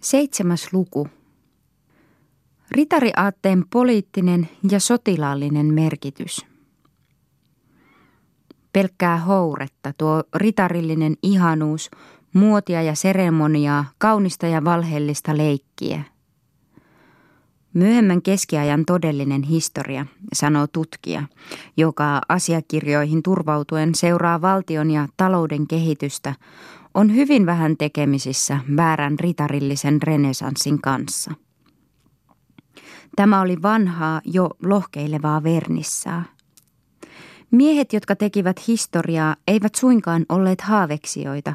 Seitsemäs luku. Ritariaatteen poliittinen ja sotilaallinen merkitys. Pelkkää houretta tuo ritarillinen ihanuus, muotia ja seremoniaa, kaunista ja valheellista leikkiä. Myöhemmän keskiajan todellinen historia, sanoo tutkija, joka asiakirjoihin turvautuen seuraa valtion ja talouden kehitystä, on hyvin vähän tekemisissä väärän ritarillisen renesanssin kanssa. Tämä oli vanhaa, jo lohkeilevaa vernissaa. Miehet, jotka tekivät historiaa, eivät suinkaan olleet haaveksijoita,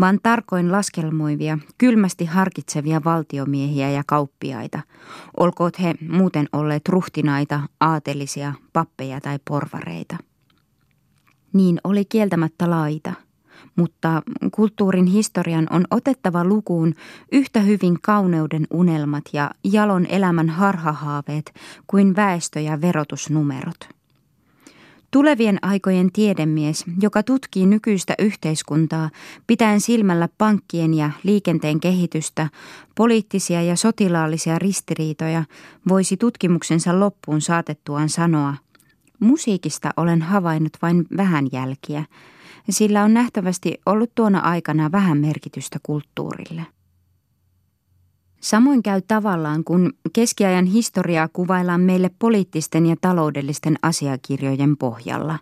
vaan tarkoin laskelmoivia, kylmästi harkitsevia valtiomiehiä ja kauppiaita, olkoot he muuten olleet ruhtinaita, aatelisia, pappeja tai porvareita. Niin oli kieltämättä laita – mutta kulttuurin historian on otettava lukuun yhtä hyvin kauneuden unelmat ja jalon elämän harhahaaveet kuin väestö- ja verotusnumerot. Tulevien aikojen tiedemies, joka tutkii nykyistä yhteiskuntaa, pitäen silmällä pankkien ja liikenteen kehitystä, poliittisia ja sotilaallisia ristiriitoja, voisi tutkimuksensa loppuun saatettuaan sanoa, musiikista olen havainnut vain vähän jälkiä, sillä on nähtävästi ollut tuona aikana vähän merkitystä kulttuurille. Samoin käy tavallaan, kun keskiajan historiaa kuvaillaan meille poliittisten ja taloudellisten asiakirjojen pohjalla.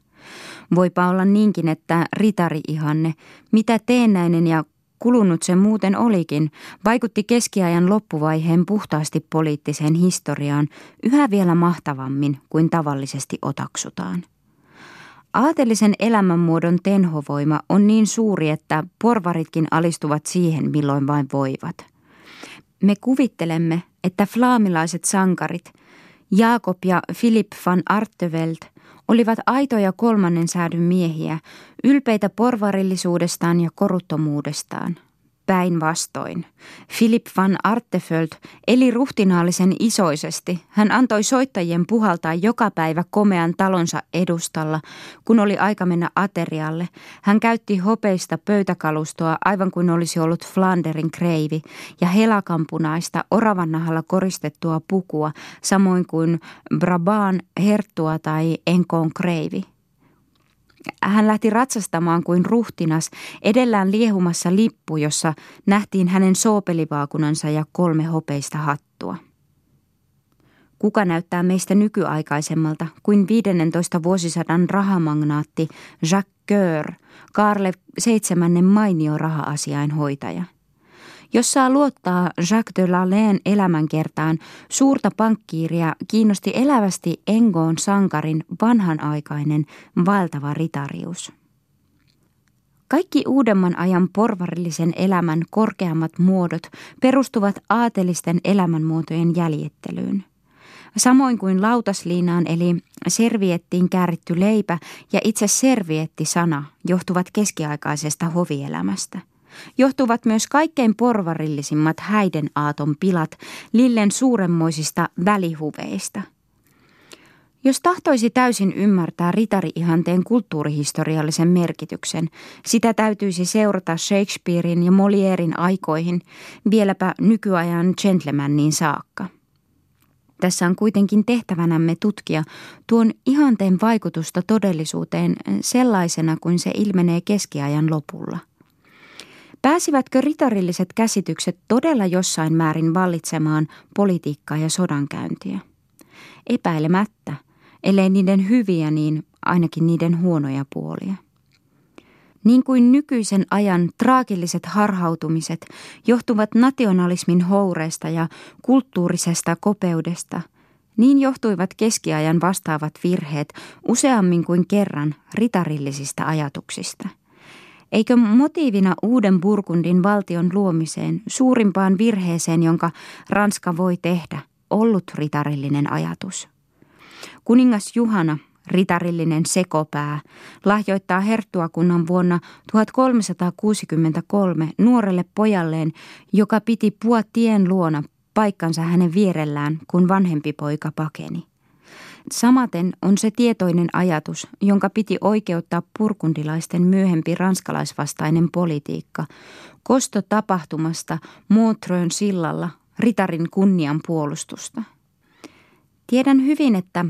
Voipa olla niinkin, että ritari-ihanne, mitä teennäinen ja kulunut se muuten olikin, vaikutti keskiajan loppuvaiheen puhtaasti poliittiseen historiaan yhä vielä mahtavammin kuin tavallisesti otaksutaan. Aatelisen elämänmuodon tenhovoima on niin suuri, että porvaritkin alistuvat siihen milloin vain voivat. Me kuvittelemme, että flaamilaiset sankarit, Jaakob ja Philip van Arteveld, olivat aitoja kolmannen säädyn miehiä, ylpeitä porvarillisuudestaan ja koruttomuudestaan – Päinvastoin. Philip van Arteföld eli ruhtinaallisen isoisesti. Hän antoi soittajien puhaltaa joka päivä komean talonsa edustalla, kun oli aika mennä aterialle. Hän käytti hopeista pöytäkalustoa aivan kuin olisi ollut Flanderin kreivi ja helakampunaista oravannahalla koristettua pukua, samoin kuin Brabaan herttua tai Enkoon kreivi. Hän lähti ratsastamaan kuin ruhtinas, edellään liehumassa lippu, jossa nähtiin hänen soopelivaakunansa ja kolme hopeista hattua. Kuka näyttää meistä nykyaikaisemmalta kuin 15 vuosisadan rahamagnaatti Jacques Coeur, Karle seitsemännen mainio raha-asiainhoitaja – jos saa luottaa Jacques de Lalleen elämänkertaan, suurta pankkiiria kiinnosti elävästi Engoon sankarin vanhanaikainen valtava ritarius. Kaikki uudemman ajan porvarillisen elämän korkeammat muodot perustuvat aatelisten elämänmuotojen jäljittelyyn. Samoin kuin lautasliinaan eli serviettiin kääritty leipä ja itse servietti-sana johtuvat keskiaikaisesta hovielämästä – johtuvat myös kaikkein porvarillisimmat häiden aaton pilat Lillen suuremmoisista välihuveista. Jos tahtoisi täysin ymmärtää ritari-ihanteen kulttuurihistoriallisen merkityksen, sitä täytyisi seurata Shakespearein ja Molierin aikoihin, vieläpä nykyajan gentlemanin saakka. Tässä on kuitenkin tehtävänämme tutkia tuon ihanteen vaikutusta todellisuuteen sellaisena kuin se ilmenee keskiajan lopulla – Pääsivätkö ritarilliset käsitykset todella jossain määrin vallitsemaan politiikkaa ja sodankäyntiä? Epäilemättä, ellei niiden hyviä, niin ainakin niiden huonoja puolia. Niin kuin nykyisen ajan traagilliset harhautumiset johtuvat nationalismin houreesta ja kulttuurisesta kopeudesta, niin johtuivat keskiajan vastaavat virheet useammin kuin kerran ritarillisista ajatuksista – Eikö motiivina uuden Burgundin valtion luomiseen, suurimpaan virheeseen, jonka Ranska voi tehdä, ollut ritarillinen ajatus? Kuningas Juhana, ritarillinen sekopää, lahjoittaa herttuakunnan vuonna 1363 nuorelle pojalleen, joka piti Puotien luona paikkansa hänen vierellään, kun vanhempi poika pakeni. Samaten on se tietoinen ajatus, jonka piti oikeuttaa purkundilaisten myöhempi ranskalaisvastainen politiikka, kosto tapahtumasta Montrön sillalla ritarin kunnian puolustusta. Tiedän hyvin, että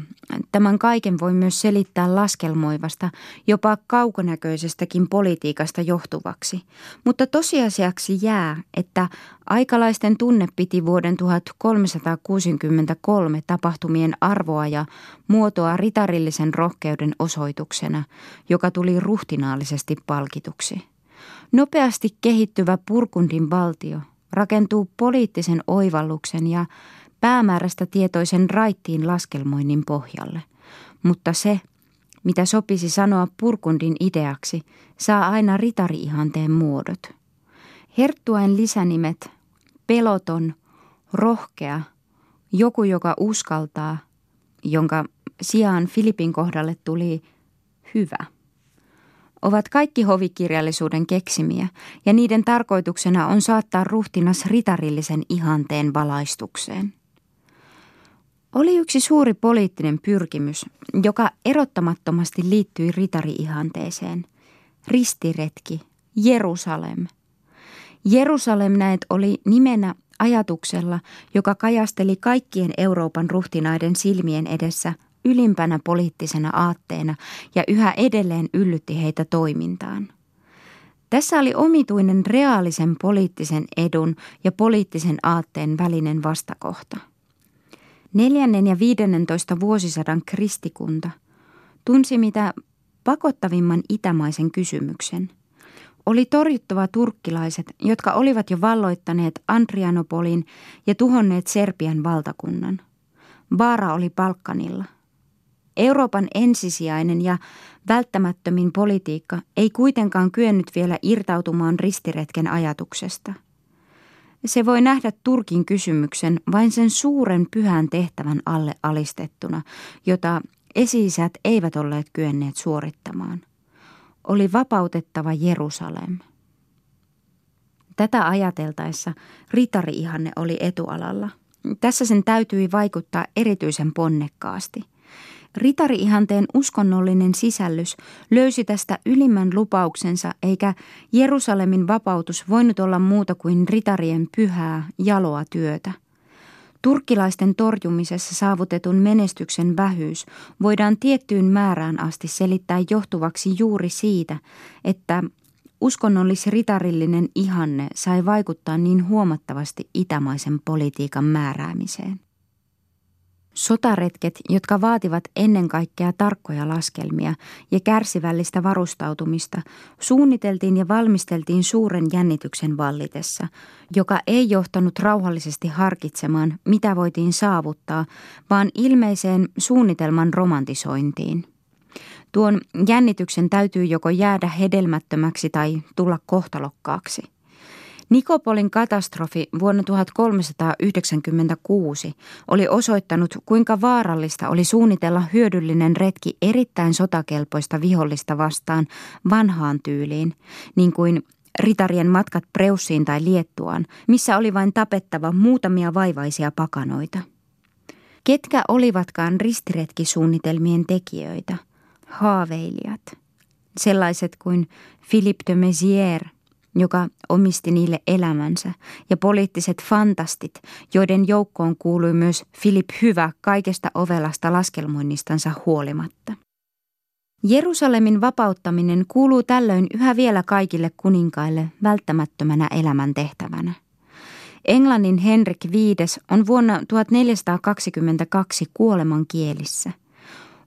tämän kaiken voi myös selittää laskelmoivasta, jopa kaukonäköisestäkin politiikasta johtuvaksi, mutta tosiasiaksi jää, että aikalaisten tunne piti vuoden 1363 tapahtumien arvoa ja muotoa ritarillisen rohkeuden osoituksena, joka tuli ruhtinaallisesti palkituksi. Nopeasti kehittyvä Purkundin valtio rakentuu poliittisen oivalluksen ja päämäärästä tietoisen raittiin laskelmoinnin pohjalle. Mutta se, mitä sopisi sanoa Purkundin ideaksi, saa aina ritari-ihanteen muodot. Herttuain lisänimet, peloton, rohkea, joku, joka uskaltaa, jonka sijaan Filipin kohdalle tuli hyvä ovat kaikki hovikirjallisuuden keksimiä, ja niiden tarkoituksena on saattaa ruhtinas ritarillisen ihanteen valaistukseen. Oli yksi suuri poliittinen pyrkimys, joka erottamattomasti liittyi ritari-ihanteeseen. Ristiretki, Jerusalem. Jerusalem näet oli nimenä ajatuksella, joka kajasteli kaikkien Euroopan ruhtinaiden silmien edessä ylimpänä poliittisena aatteena ja yhä edelleen yllytti heitä toimintaan. Tässä oli omituinen reaalisen poliittisen edun ja poliittisen aatteen välinen vastakohta – Neljännen ja viidennentoista vuosisadan kristikunta tunsi mitä pakottavimman itämaisen kysymyksen. Oli torjuttava turkkilaiset, jotka olivat jo valloittaneet Andrianopolin ja tuhonneet Serbian valtakunnan. Vaara oli Balkanilla. Euroopan ensisijainen ja välttämättömin politiikka ei kuitenkaan kyennyt vielä irtautumaan ristiretken ajatuksesta – se voi nähdä Turkin kysymyksen vain sen suuren pyhän tehtävän alle alistettuna, jota esiisät eivät olleet kyenneet suorittamaan. Oli vapautettava Jerusalem. Tätä ajateltaessa ritari-ihanne oli etualalla. Tässä sen täytyi vaikuttaa erityisen ponnekkaasti – Ritari-ihanteen uskonnollinen sisällys löysi tästä ylimmän lupauksensa, eikä Jerusalemin vapautus voinut olla muuta kuin ritarien pyhää, jaloa työtä. Turkkilaisten torjumisessa saavutetun menestyksen vähyys voidaan tiettyyn määrään asti selittää johtuvaksi juuri siitä, että uskonnollis-ritarillinen ihanne sai vaikuttaa niin huomattavasti itämaisen politiikan määräämiseen. Sotaretket, jotka vaativat ennen kaikkea tarkkoja laskelmia ja kärsivällistä varustautumista, suunniteltiin ja valmisteltiin suuren jännityksen vallitessa, joka ei johtanut rauhallisesti harkitsemaan, mitä voitiin saavuttaa, vaan ilmeiseen suunnitelman romantisointiin. Tuon jännityksen täytyy joko jäädä hedelmättömäksi tai tulla kohtalokkaaksi. Nikopolin katastrofi vuonna 1396 oli osoittanut, kuinka vaarallista oli suunnitella hyödyllinen retki erittäin sotakelpoista vihollista vastaan vanhaan tyyliin, niin kuin ritarien matkat Preussiin tai Liettuaan, missä oli vain tapettava muutamia vaivaisia pakanoita. Ketkä olivatkaan ristiretkisuunnitelmien tekijöitä? Haaveilijat. Sellaiset kuin Philippe de Mézières – joka omisti niille elämänsä, ja poliittiset fantastit, joiden joukkoon kuului myös Filip Hyvä kaikesta ovelasta laskelmoinnistansa huolimatta. Jerusalemin vapauttaminen kuuluu tällöin yhä vielä kaikille kuninkaille välttämättömänä elämäntehtävänä. Englannin Henrik V on vuonna 1422 kuoleman kielissä –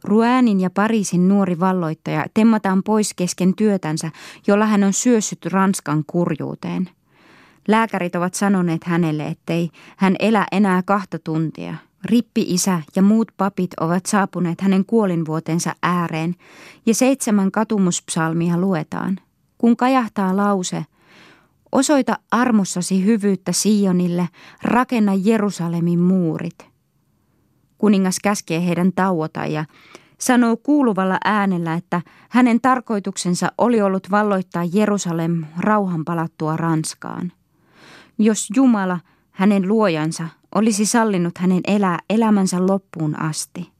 Ruäänin ja Pariisin nuori valloittaja temmataan pois kesken työtänsä, jolla hän on syössyt Ranskan kurjuuteen. Lääkärit ovat sanoneet hänelle, ettei hän elä enää kahta tuntia. Rippi-isä ja muut papit ovat saapuneet hänen kuolinvuotensa ääreen ja seitsemän katumuspsalmia luetaan. Kun kajahtaa lause, osoita armossasi hyvyyttä Sionille, rakenna Jerusalemin muurit – Kuningas käskee heidän tauota ja sanoo kuuluvalla äänellä, että hänen tarkoituksensa oli ollut valloittaa Jerusalem rauhan palattua Ranskaan. Jos Jumala, hänen luojansa, olisi sallinut hänen elää elämänsä loppuun asti.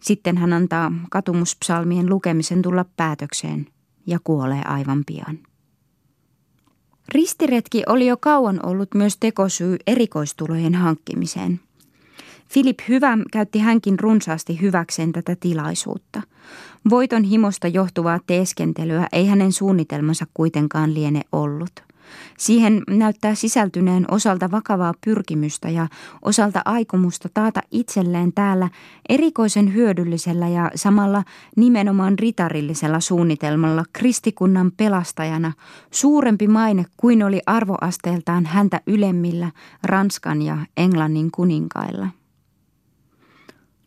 Sitten hän antaa katumuspsalmien lukemisen tulla päätökseen ja kuolee aivan pian. Ristiretki oli jo kauan ollut myös tekosyy erikoistulojen hankkimiseen. Filip Hyvä käytti hänkin runsaasti hyväkseen tätä tilaisuutta. Voiton himosta johtuvaa teeskentelyä ei hänen suunnitelmansa kuitenkaan liene ollut. Siihen näyttää sisältyneen osalta vakavaa pyrkimystä ja osalta aikomusta taata itselleen täällä erikoisen hyödyllisellä ja samalla nimenomaan ritarillisella suunnitelmalla kristikunnan pelastajana suurempi maine kuin oli arvoasteeltaan häntä ylemmillä Ranskan ja Englannin kuninkailla.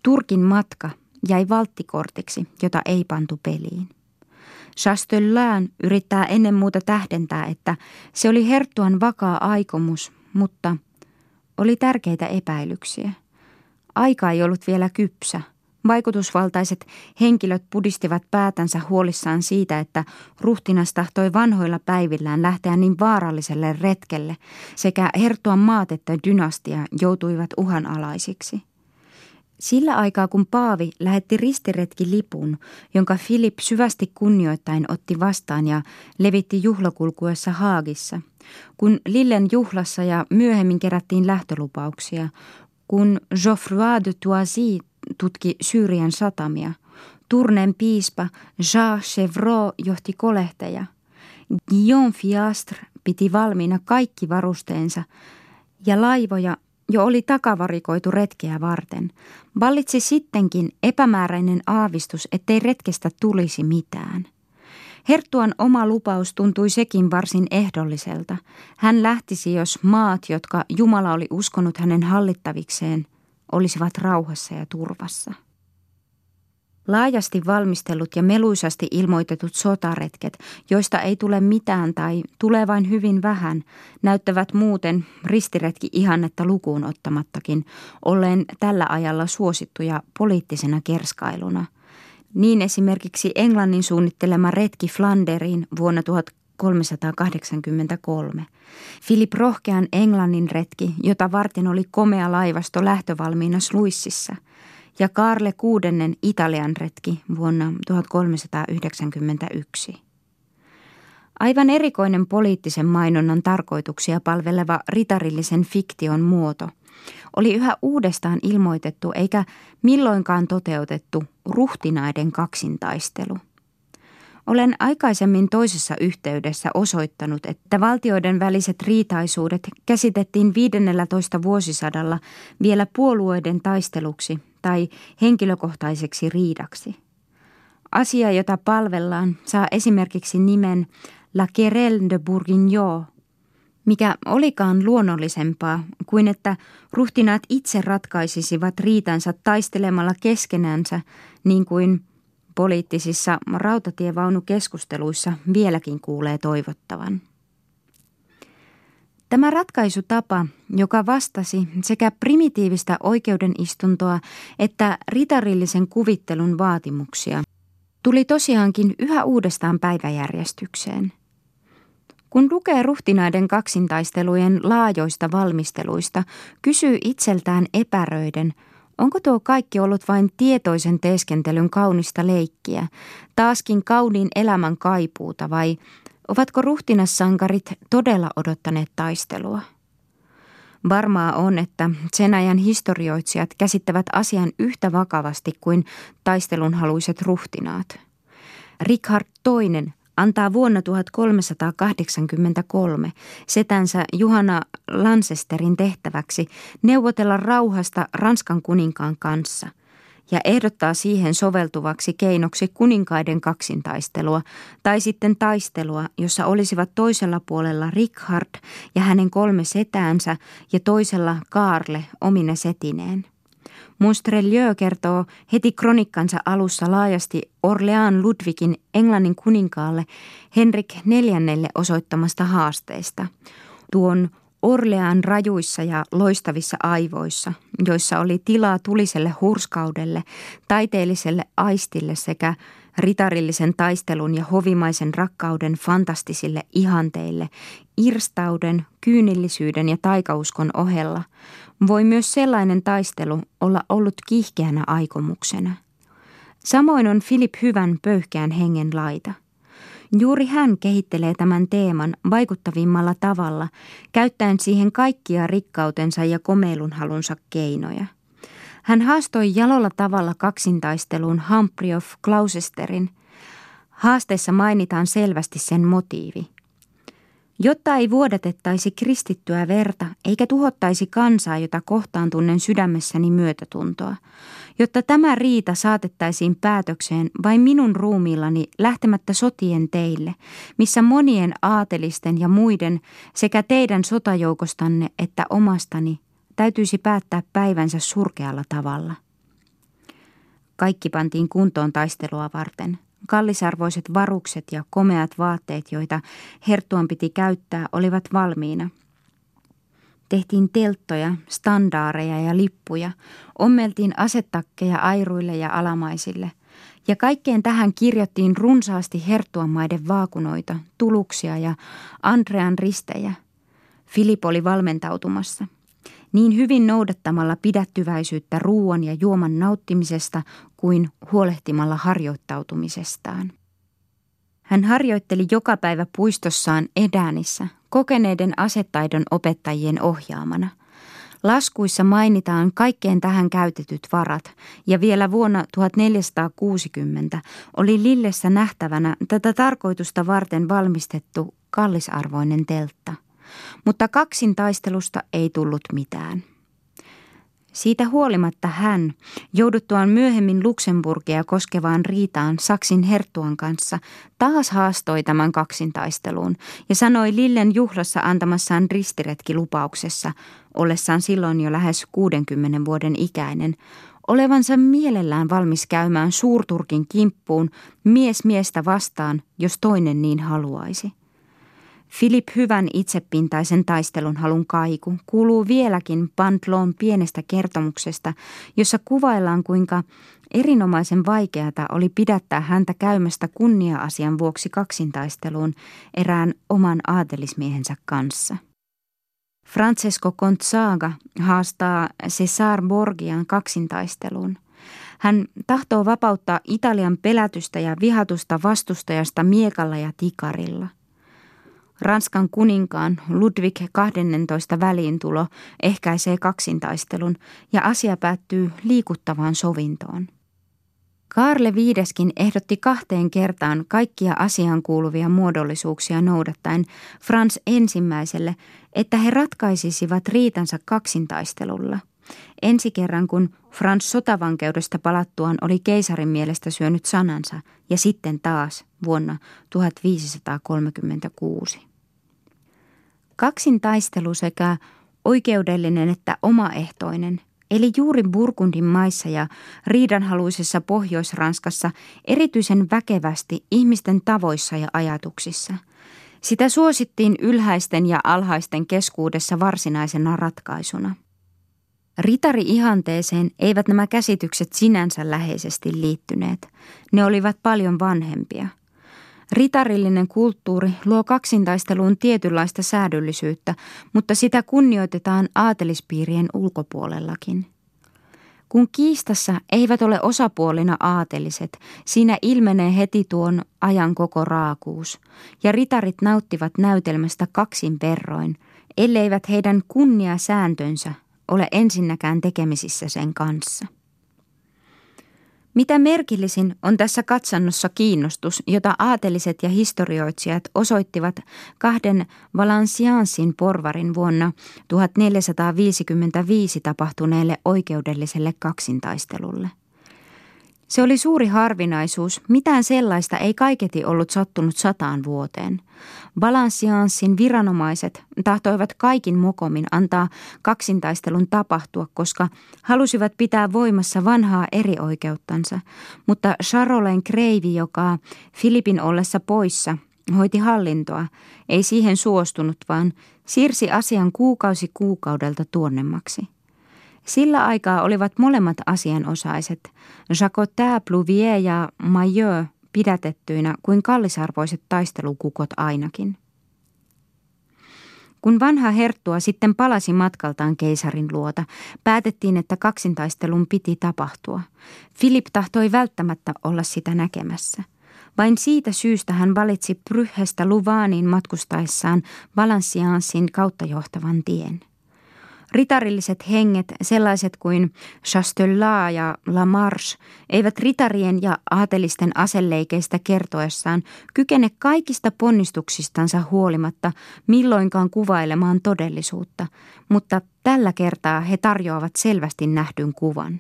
Turkin matka jäi valttikortiksi, jota ei pantu peliin. Chastellan yrittää ennen muuta tähdentää, että se oli Herttuan vakaa aikomus, mutta oli tärkeitä epäilyksiä. Aika ei ollut vielä kypsä. Vaikutusvaltaiset henkilöt pudistivat päätänsä huolissaan siitä, että ruhtinas tahtoi vanhoilla päivillään lähteä niin vaaralliselle retkelle, sekä Herttuan maat että dynastia joutuivat uhanalaisiksi. Sillä aikaa kun Paavi lähetti ristiretki lipun, jonka Filip syvästi kunnioittain otti vastaan ja levitti juhlakulkuessa Haagissa, kun Lillen juhlassa ja myöhemmin kerättiin lähtölupauksia, kun Geoffroy de Toisy tutki Syyrian satamia, Turnen piispa Jacques Chevreau johti kolehteja, Guillaume Fiastre piti valmiina kaikki varusteensa ja laivoja jo oli takavarikoitu retkeä varten. Vallitsi sittenkin epämääräinen aavistus, ettei retkestä tulisi mitään. Herttuan oma lupaus tuntui sekin varsin ehdolliselta. Hän lähtisi, jos maat, jotka Jumala oli uskonut hänen hallittavikseen, olisivat rauhassa ja turvassa. Laajasti valmistellut ja meluisasti ilmoitetut sotaretket, joista ei tule mitään tai tulee vain hyvin vähän, näyttävät muuten ristiretki ihannetta lukuun ottamattakin olleen tällä ajalla suosittuja poliittisena kerskailuna. Niin esimerkiksi Englannin suunnittelema retki Flanderiin vuonna 1383. Philip Rohkean Englannin retki, jota varten oli komea laivasto lähtövalmiina Sluississa – ja Karle kuudennen Italian retki vuonna 1391. Aivan erikoinen poliittisen mainonnan tarkoituksia palveleva ritarillisen fiktion muoto oli yhä uudestaan ilmoitettu eikä milloinkaan toteutettu ruhtinaiden kaksintaistelu. Olen aikaisemmin toisessa yhteydessä osoittanut, että valtioiden väliset riitaisuudet käsitettiin 15 vuosisadalla vielä puolueiden taisteluksi tai henkilökohtaiseksi riidaksi. Asia, jota palvellaan, saa esimerkiksi nimen La Querelle de Bourguignon, mikä olikaan luonnollisempaa kuin että ruhtinaat itse ratkaisisivat riitansa taistelemalla keskenänsä, niin kuin poliittisissa rautatievaunukeskusteluissa vieläkin kuulee toivottavan. Tämä ratkaisutapa, joka vastasi sekä primitiivistä oikeudenistuntoa että ritarillisen kuvittelun vaatimuksia, tuli tosiaankin yhä uudestaan päiväjärjestykseen. Kun lukee ruhtinaiden kaksintaistelujen laajoista valmisteluista, kysyy itseltään epäröiden, onko tuo kaikki ollut vain tietoisen teeskentelyn kaunista leikkiä, taaskin kauniin elämän kaipuuta vai – Ovatko ruhtinassankarit todella odottaneet taistelua? Varmaa on, että sen ajan historioitsijat käsittävät asian yhtä vakavasti kuin taistelun haluiset ruhtinaat. Richard II antaa vuonna 1383 setänsä Juhana Lancesterin tehtäväksi neuvotella rauhasta Ranskan kuninkaan kanssa – ja ehdottaa siihen soveltuvaksi keinoksi kuninkaiden kaksintaistelua tai sitten taistelua, jossa olisivat toisella puolella Richard ja hänen kolme setäänsä ja toisella Kaarle omine setineen. Monstrelieu kertoo heti kronikkansa alussa laajasti Orlean Ludwigin Englannin kuninkaalle Henrik neljännelle osoittamasta haasteesta. Tuon Orlean rajuissa ja loistavissa aivoissa, joissa oli tilaa tuliselle hurskaudelle, taiteelliselle aistille sekä ritarillisen taistelun ja hovimaisen rakkauden fantastisille ihanteille, irstauden, kyynillisyyden ja taikauskon ohella, voi myös sellainen taistelu olla ollut kiihkeänä aikomuksena – Samoin on Philip Hyvän pöyhkään hengen laita. Juuri hän kehittelee tämän teeman vaikuttavimmalla tavalla, käyttäen siihen kaikkia rikkautensa ja komeilunhalunsa keinoja. Hän haastoi jalolla tavalla kaksintaisteluun Humphrey of Gloucesterin. Haasteessa mainitaan selvästi sen motiivi – Jotta ei vuodatettaisi kristittyä verta eikä tuhottaisi kansaa, jota kohtaan tunnen sydämessäni myötätuntoa. Jotta tämä riita saatettaisiin päätökseen vain minun ruumiillani lähtemättä sotien teille, missä monien aatelisten ja muiden sekä teidän sotajoukostanne että omastani täytyisi päättää päivänsä surkealla tavalla. Kaikki pantiin kuntoon taistelua varten – Kallisarvoiset varukset ja komeat vaatteet, joita herttuan piti käyttää, olivat valmiina. Tehtiin telttoja, standaareja ja lippuja, ommeltiin asettakkeja airuille ja alamaisille, ja kaikkeen tähän kirjattiin runsaasti herttuamaiden vaakunoita, tuluksia ja Andrean ristejä. Filip oli valmentautumassa – niin hyvin noudattamalla pidättyväisyyttä ruoan ja juoman nauttimisesta kuin huolehtimalla harjoittautumisestaan. Hän harjoitteli joka päivä puistossaan Edäänissä, kokeneiden asetaidon opettajien ohjaamana. Laskuissa mainitaan kaikkeen tähän käytetyt varat, ja vielä vuonna 1460 oli Lillessä nähtävänä tätä tarkoitusta varten valmistettu kallisarvoinen teltta – mutta kaksin taistelusta ei tullut mitään. Siitä huolimatta hän, jouduttuaan myöhemmin Luxemburgia koskevaan riitaan Saksin herttuan kanssa, taas haastoi tämän kaksintaisteluun ja sanoi Lillen juhlassa antamassaan ristiretkilupauksessa, ollessaan silloin jo lähes 60 vuoden ikäinen, olevansa mielellään valmis käymään suurturkin kimppuun mies miestä vastaan, jos toinen niin haluaisi. Philip Hyvän itsepintaisen taistelun halun kaiku kuuluu vieläkin Pantlon pienestä kertomuksesta, jossa kuvaillaan kuinka erinomaisen vaikeata oli pidättää häntä käymästä kunnia-asian vuoksi kaksintaisteluun erään oman aatelismiehensä kanssa. Francesco Gonzaga haastaa Cesar Borgian kaksintaisteluun. Hän tahtoo vapauttaa Italian pelätystä ja vihatusta vastustajasta miekalla ja tikarilla – Ranskan kuninkaan Ludwig XII väliintulo ehkäisee kaksintaistelun ja asia päättyy liikuttavaan sovintoon. Karle Viideskin ehdotti kahteen kertaan kaikkia asiaan kuuluvia muodollisuuksia noudattaen Frans ensimmäiselle, että he ratkaisisivat riitansa kaksintaistelulla. Ensi kerran, kun Frans sotavankeudesta palattuaan oli keisarin mielestä syönyt sanansa, ja sitten taas vuonna 1536. Kaksin taistelu sekä oikeudellinen että omaehtoinen, eli juuri Burgundin maissa ja riidanhaluisessa Pohjois-Ranskassa erityisen väkevästi ihmisten tavoissa ja ajatuksissa. Sitä suosittiin ylhäisten ja alhaisten keskuudessa varsinaisena ratkaisuna. Ritari-ihanteeseen eivät nämä käsitykset sinänsä läheisesti liittyneet. Ne olivat paljon vanhempia – Ritarillinen kulttuuri luo kaksintaisteluun tietynlaista säädöllisyyttä, mutta sitä kunnioitetaan aatelispiirien ulkopuolellakin. Kun kiistassa eivät ole osapuolina aateliset, siinä ilmenee heti tuon ajan koko raakuus, ja ritarit nauttivat näytelmästä kaksin verroin, elleivät heidän kunniasääntönsä ole ensinnäkään tekemisissä sen kanssa. Mitä merkillisin on tässä katsannossa kiinnostus, jota aateliset ja historioitsijat osoittivat kahden Valenciansin porvarin vuonna 1455 tapahtuneelle oikeudelliselle kaksintaistelulle. Se oli suuri harvinaisuus, mitään sellaista ei kaiketi ollut sattunut sataan vuoteen. Balanssianssin viranomaiset tahtoivat kaikin mokomin antaa kaksintaistelun tapahtua, koska halusivat pitää voimassa vanhaa erioikeuttansa, mutta Charolin kreivi, joka Filipin ollessa poissa hoiti hallintoa, ei siihen suostunut, vaan siirsi asian kuukausi kuukaudelta tuonnemmaksi. Sillä aikaa olivat molemmat asianosaiset, Jacotin, Pluvier ja Maillot, pidätettyinä kuin kallisarvoiset taistelukukot ainakin. Kun vanha herttua sitten palasi matkaltaan keisarin luota, päätettiin, että kaksintaistelun piti tapahtua. Filip tahtoi välttämättä olla sitä näkemässä. Vain siitä syystä hän valitsi Pryhestä Luvaaniin matkustaessaan Valensiansin kautta johtavan tien. Ritarilliset henget, sellaiset kuin Chastelat ja La Marche, eivät ritarien ja aatelisten aseleikeistä kertoessaan kykene kaikista ponnistuksistansa huolimatta milloinkaan kuvailemaan todellisuutta, mutta tällä kertaa he tarjoavat selvästi nähdyn kuvan.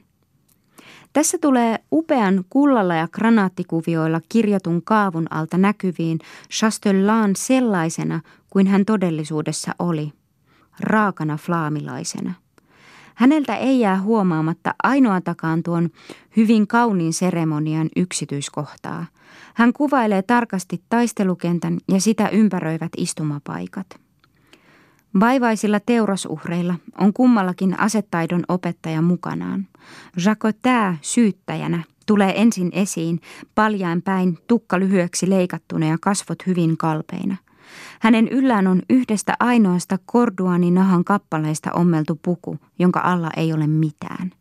Tässä tulee upean kullalla ja granaattikuvioilla kirjatun kaavun alta näkyviin Chastellan sellaisena kuin hän todellisuudessa oli – raakana flaamilaisena. Häneltä ei jää huomaamatta ainoatakaan tuon hyvin kauniin seremonian yksityiskohtaa. Hän kuvailee tarkasti taistelukentän ja sitä ympäröivät istumapaikat. Vaivaisilla teurasuhreilla on kummallakin asetaidon opettaja mukanaan. Jacotin syyttäjänä tulee ensin esiin paljain päin tukka lyhyeksi leikattuna ja kasvot hyvin kalpeina – hänen yllään on yhdestä ainoasta nahan kappaleista ommeltu puku, jonka alla ei ole mitään.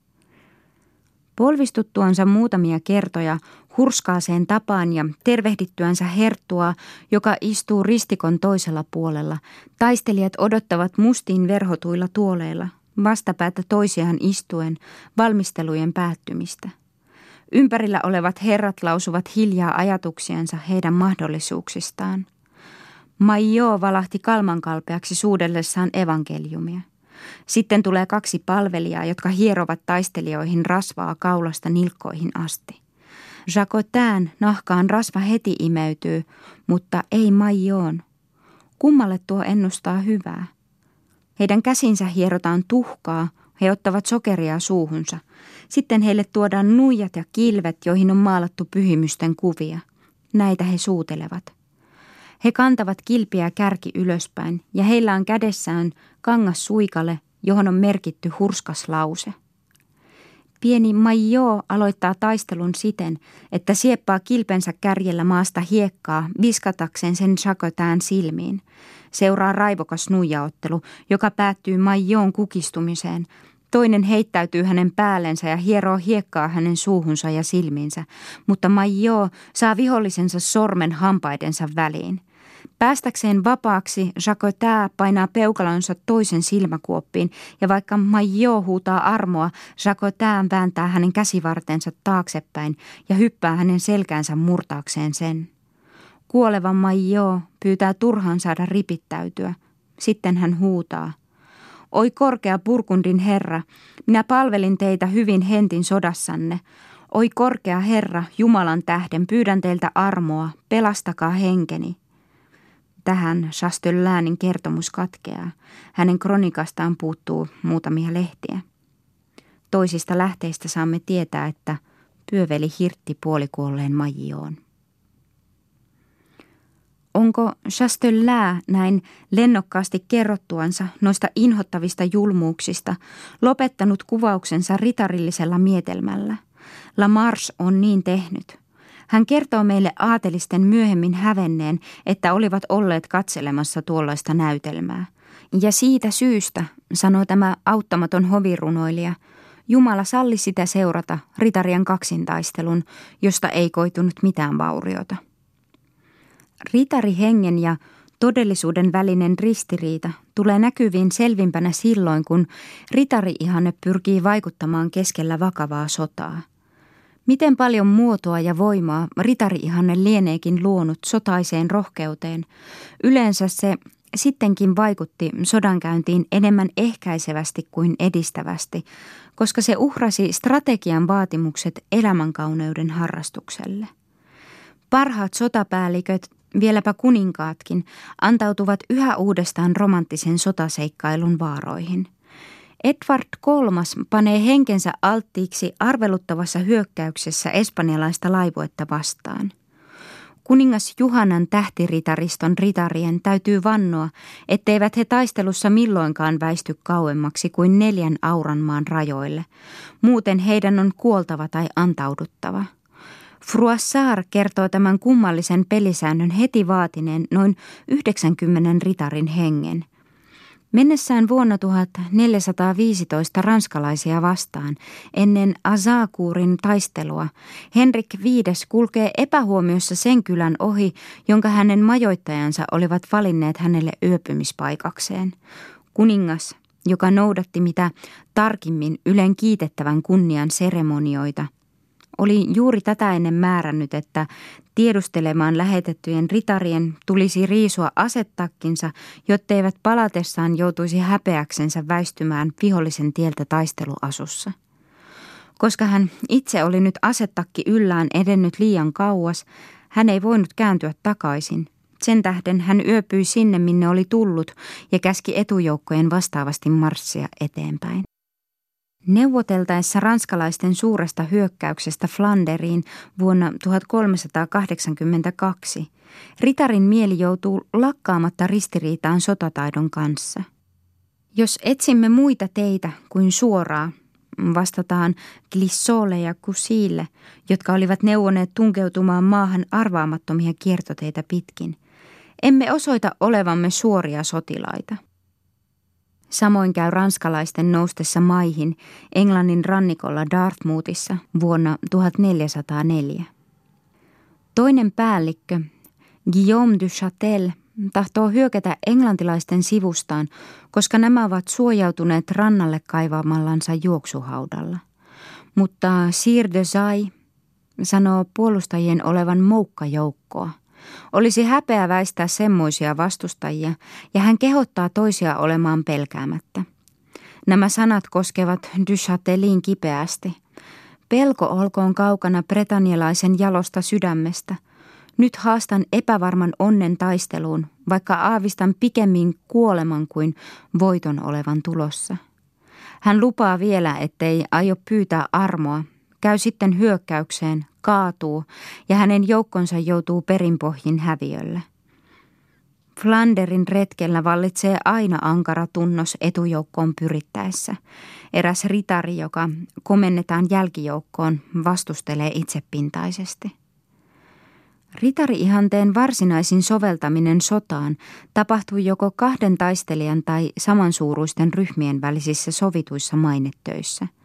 Polvistuttuansa muutamia kertoja hurskaaseen tapaan ja tervehdittyänsä herttua, joka istuu ristikon toisella puolella, taistelijat odottavat mustiin verhotuilla tuoleilla, vastapäätä toisiaan istuen, valmistelujen päättymistä. Ympärillä olevat herrat lausuvat hiljaa ajatuksiansa heidän mahdollisuuksistaan – Maio valahti kalmankalpeaksi suudellessaan evankeliumia. Sitten tulee kaksi palvelijaa, jotka hierovat taistelijoihin rasvaa kaulasta nilkkoihin asti. Jacotin nahkaan rasva heti imeytyy, mutta ei Maijoon. Kummalle tuo ennustaa hyvää? Heidän käsinsä hierotaan tuhkaa, he ottavat sokeria suuhunsa. Sitten heille tuodaan nuijat ja kilvet, joihin on maalattu pyhimysten kuvia. Näitä he suutelevat. He kantavat kilpiä kärki ylöspäin ja heillä on kädessään kangas suikale, johon on merkitty hurskas lause. Pieni Majo aloittaa taistelun siten, että sieppaa kilpensä kärjellä maasta hiekkaa viskatakseen sen Chacotään silmiin. Seuraa raivokas nuijaottelu, joka päättyy Majoon kukistumiseen. Toinen heittäytyy hänen päällensä ja hieroo hiekkaa hänen suuhunsa ja silmiinsä, mutta Majo saa vihollisensa sormen hampaidensa väliin. Päästäkseen vapaaksi Jacotin painaa peukalonsa toisen silmäkuoppiin ja vaikka Majo huutaa armoa, Jacotin vääntää hänen käsivartensa taaksepäin ja hyppää hänen selkäänsä murtaakseen sen. Kuoleva Majo pyytää turhaan saada ripittäytyä. Sitten hän huutaa. Oi korkea Purkundin herra, minä palvelin teitä hyvin hentin sodassanne. Oi korkea herra, Jumalan tähden, pyydän teiltä armoa, pelastakaa henkeni. Tähän Chastelläänin kertomus katkeaa. Hänen kronikastaan puuttuu muutamia lehtiä. Toisista lähteistä saamme tietää, että pyöveli hirtti puolikuolleen Majioon. Onko Chastellää näin lennokkaasti kerrottuansa noista inhottavista julmuuksista lopettanut kuvauksensa ritarillisella mietelmällä? La Marche on niin tehnyt – hän kertoo meille aatelisten myöhemmin hävenneen, että olivat olleet katselemassa tuollaista näytelmää. Ja siitä syystä, sanoo tämä auttamaton hovirunoilija, Jumala salli sitä seurata ritarien kaksintaistelun, josta ei koitunut mitään vauriota. Ritarihengen ja todellisuuden välinen ristiriita tulee näkyviin selvimpänä silloin, kun ritari-ihanne pyrkii vaikuttamaan keskellä vakavaa sotaa – Miten paljon muotoa ja voimaa ritari-ihanne lieneekin luonut sotaiseen rohkeuteen. Yleensä se sittenkin vaikutti sodankäyntiin enemmän ehkäisevästi kuin edistävästi, koska se uhrasi strategian vaatimukset elämänkauneuden harrastukselle. Parhaat sotapäälliköt, vieläpä kuninkaatkin, antautuvat yhä uudestaan romanttisen sotaseikkailun vaaroihin – Edward III panee henkensä alttiiksi arveluttavassa hyökkäyksessä espanjalaista laivuetta vastaan. Kuningas Juhanan tähtiritariston ritarien täytyy vannoa, etteivät he taistelussa milloinkaan väisty kauemmaksi kuin neljän auranmaan rajoille. Muuten heidän on kuoltava tai antauduttava. Fruassar kertoo tämän kummallisen pelisäännön heti vaatineen noin 90 ritarin hengen – Mennessään vuonna 1415 ranskalaisia vastaan ennen Azakurin taistelua Henrik V kulkee epähuomiossa sen kylän ohi, jonka hänen majoittajansa olivat valinneet hänelle yöpymispaikakseen. Kuningas, joka noudatti mitä tarkimmin Ylen kiitettävän kunnian seremonioita – oli juuri tätä ennen määrännyt, että tiedustelemaan lähetettyjen ritarien tulisi riisua asettakkinsa, jotteivät palatessaan joutuisi häpeäksensä väistymään vihollisen tieltä taisteluasussa. Koska hän itse oli nyt asettakki yllään edennyt liian kauas, hän ei voinut kääntyä takaisin. Sen tähden hän yöpyi sinne, minne oli tullut, ja käski etujoukkojen vastaavasti marssia eteenpäin. Neuvoteltaessa ranskalaisten suuresta hyökkäyksestä Flanderiin vuonna 1382 ritarin mieli joutuu lakkaamatta ristiriitaan sotataidon kanssa. Jos etsimme muita teitä kuin suoraa, vastataan Glissolle ja Kusille, jotka olivat neuvoneet tunkeutumaan maahan arvaamattomia kiertoteitä pitkin. Emme osoita olevamme suoria sotilaita – Samoin käy ranskalaisten noustessa maihin Englannin rannikolla Dartmouthissa vuonna 1404. Toinen päällikkö, Guillaume du Châtel, tahtoo hyökätä englantilaisten sivustaan, koska nämä ovat suojautuneet rannalle kaivaamallansa juoksuhaudalla. Mutta Sir de Zay sanoo puolustajien olevan moukkajoukkoa – olisi häpeä väistää semmoisia vastustajia, ja hän kehottaa toisia olemaan pelkäämättä. Nämä sanat koskevat Duchatelin kipeästi. Pelko olkoon kaukana bretanialaisen jalosta sydämestä. Nyt haastan epävarman onnen taisteluun, vaikka aavistan pikemmin kuoleman kuin voiton olevan tulossa. Hän lupaa vielä, ettei aio pyytää armoa, käy sitten hyökkäykseen, kaatuu ja hänen joukkonsa joutuu perinpohjin häviölle. Flanderin retkellä vallitsee aina ankara tunnos etujoukkoon pyrittäessä. Eräs ritari, joka komennetaan jälkijoukkoon, vastustelee itsepintaisesti. Ritari-ihanteen varsinaisin soveltaminen sotaan tapahtui joko kahden taistelijan tai samansuuruisten ryhmien välisissä sovituissa mainettöissä –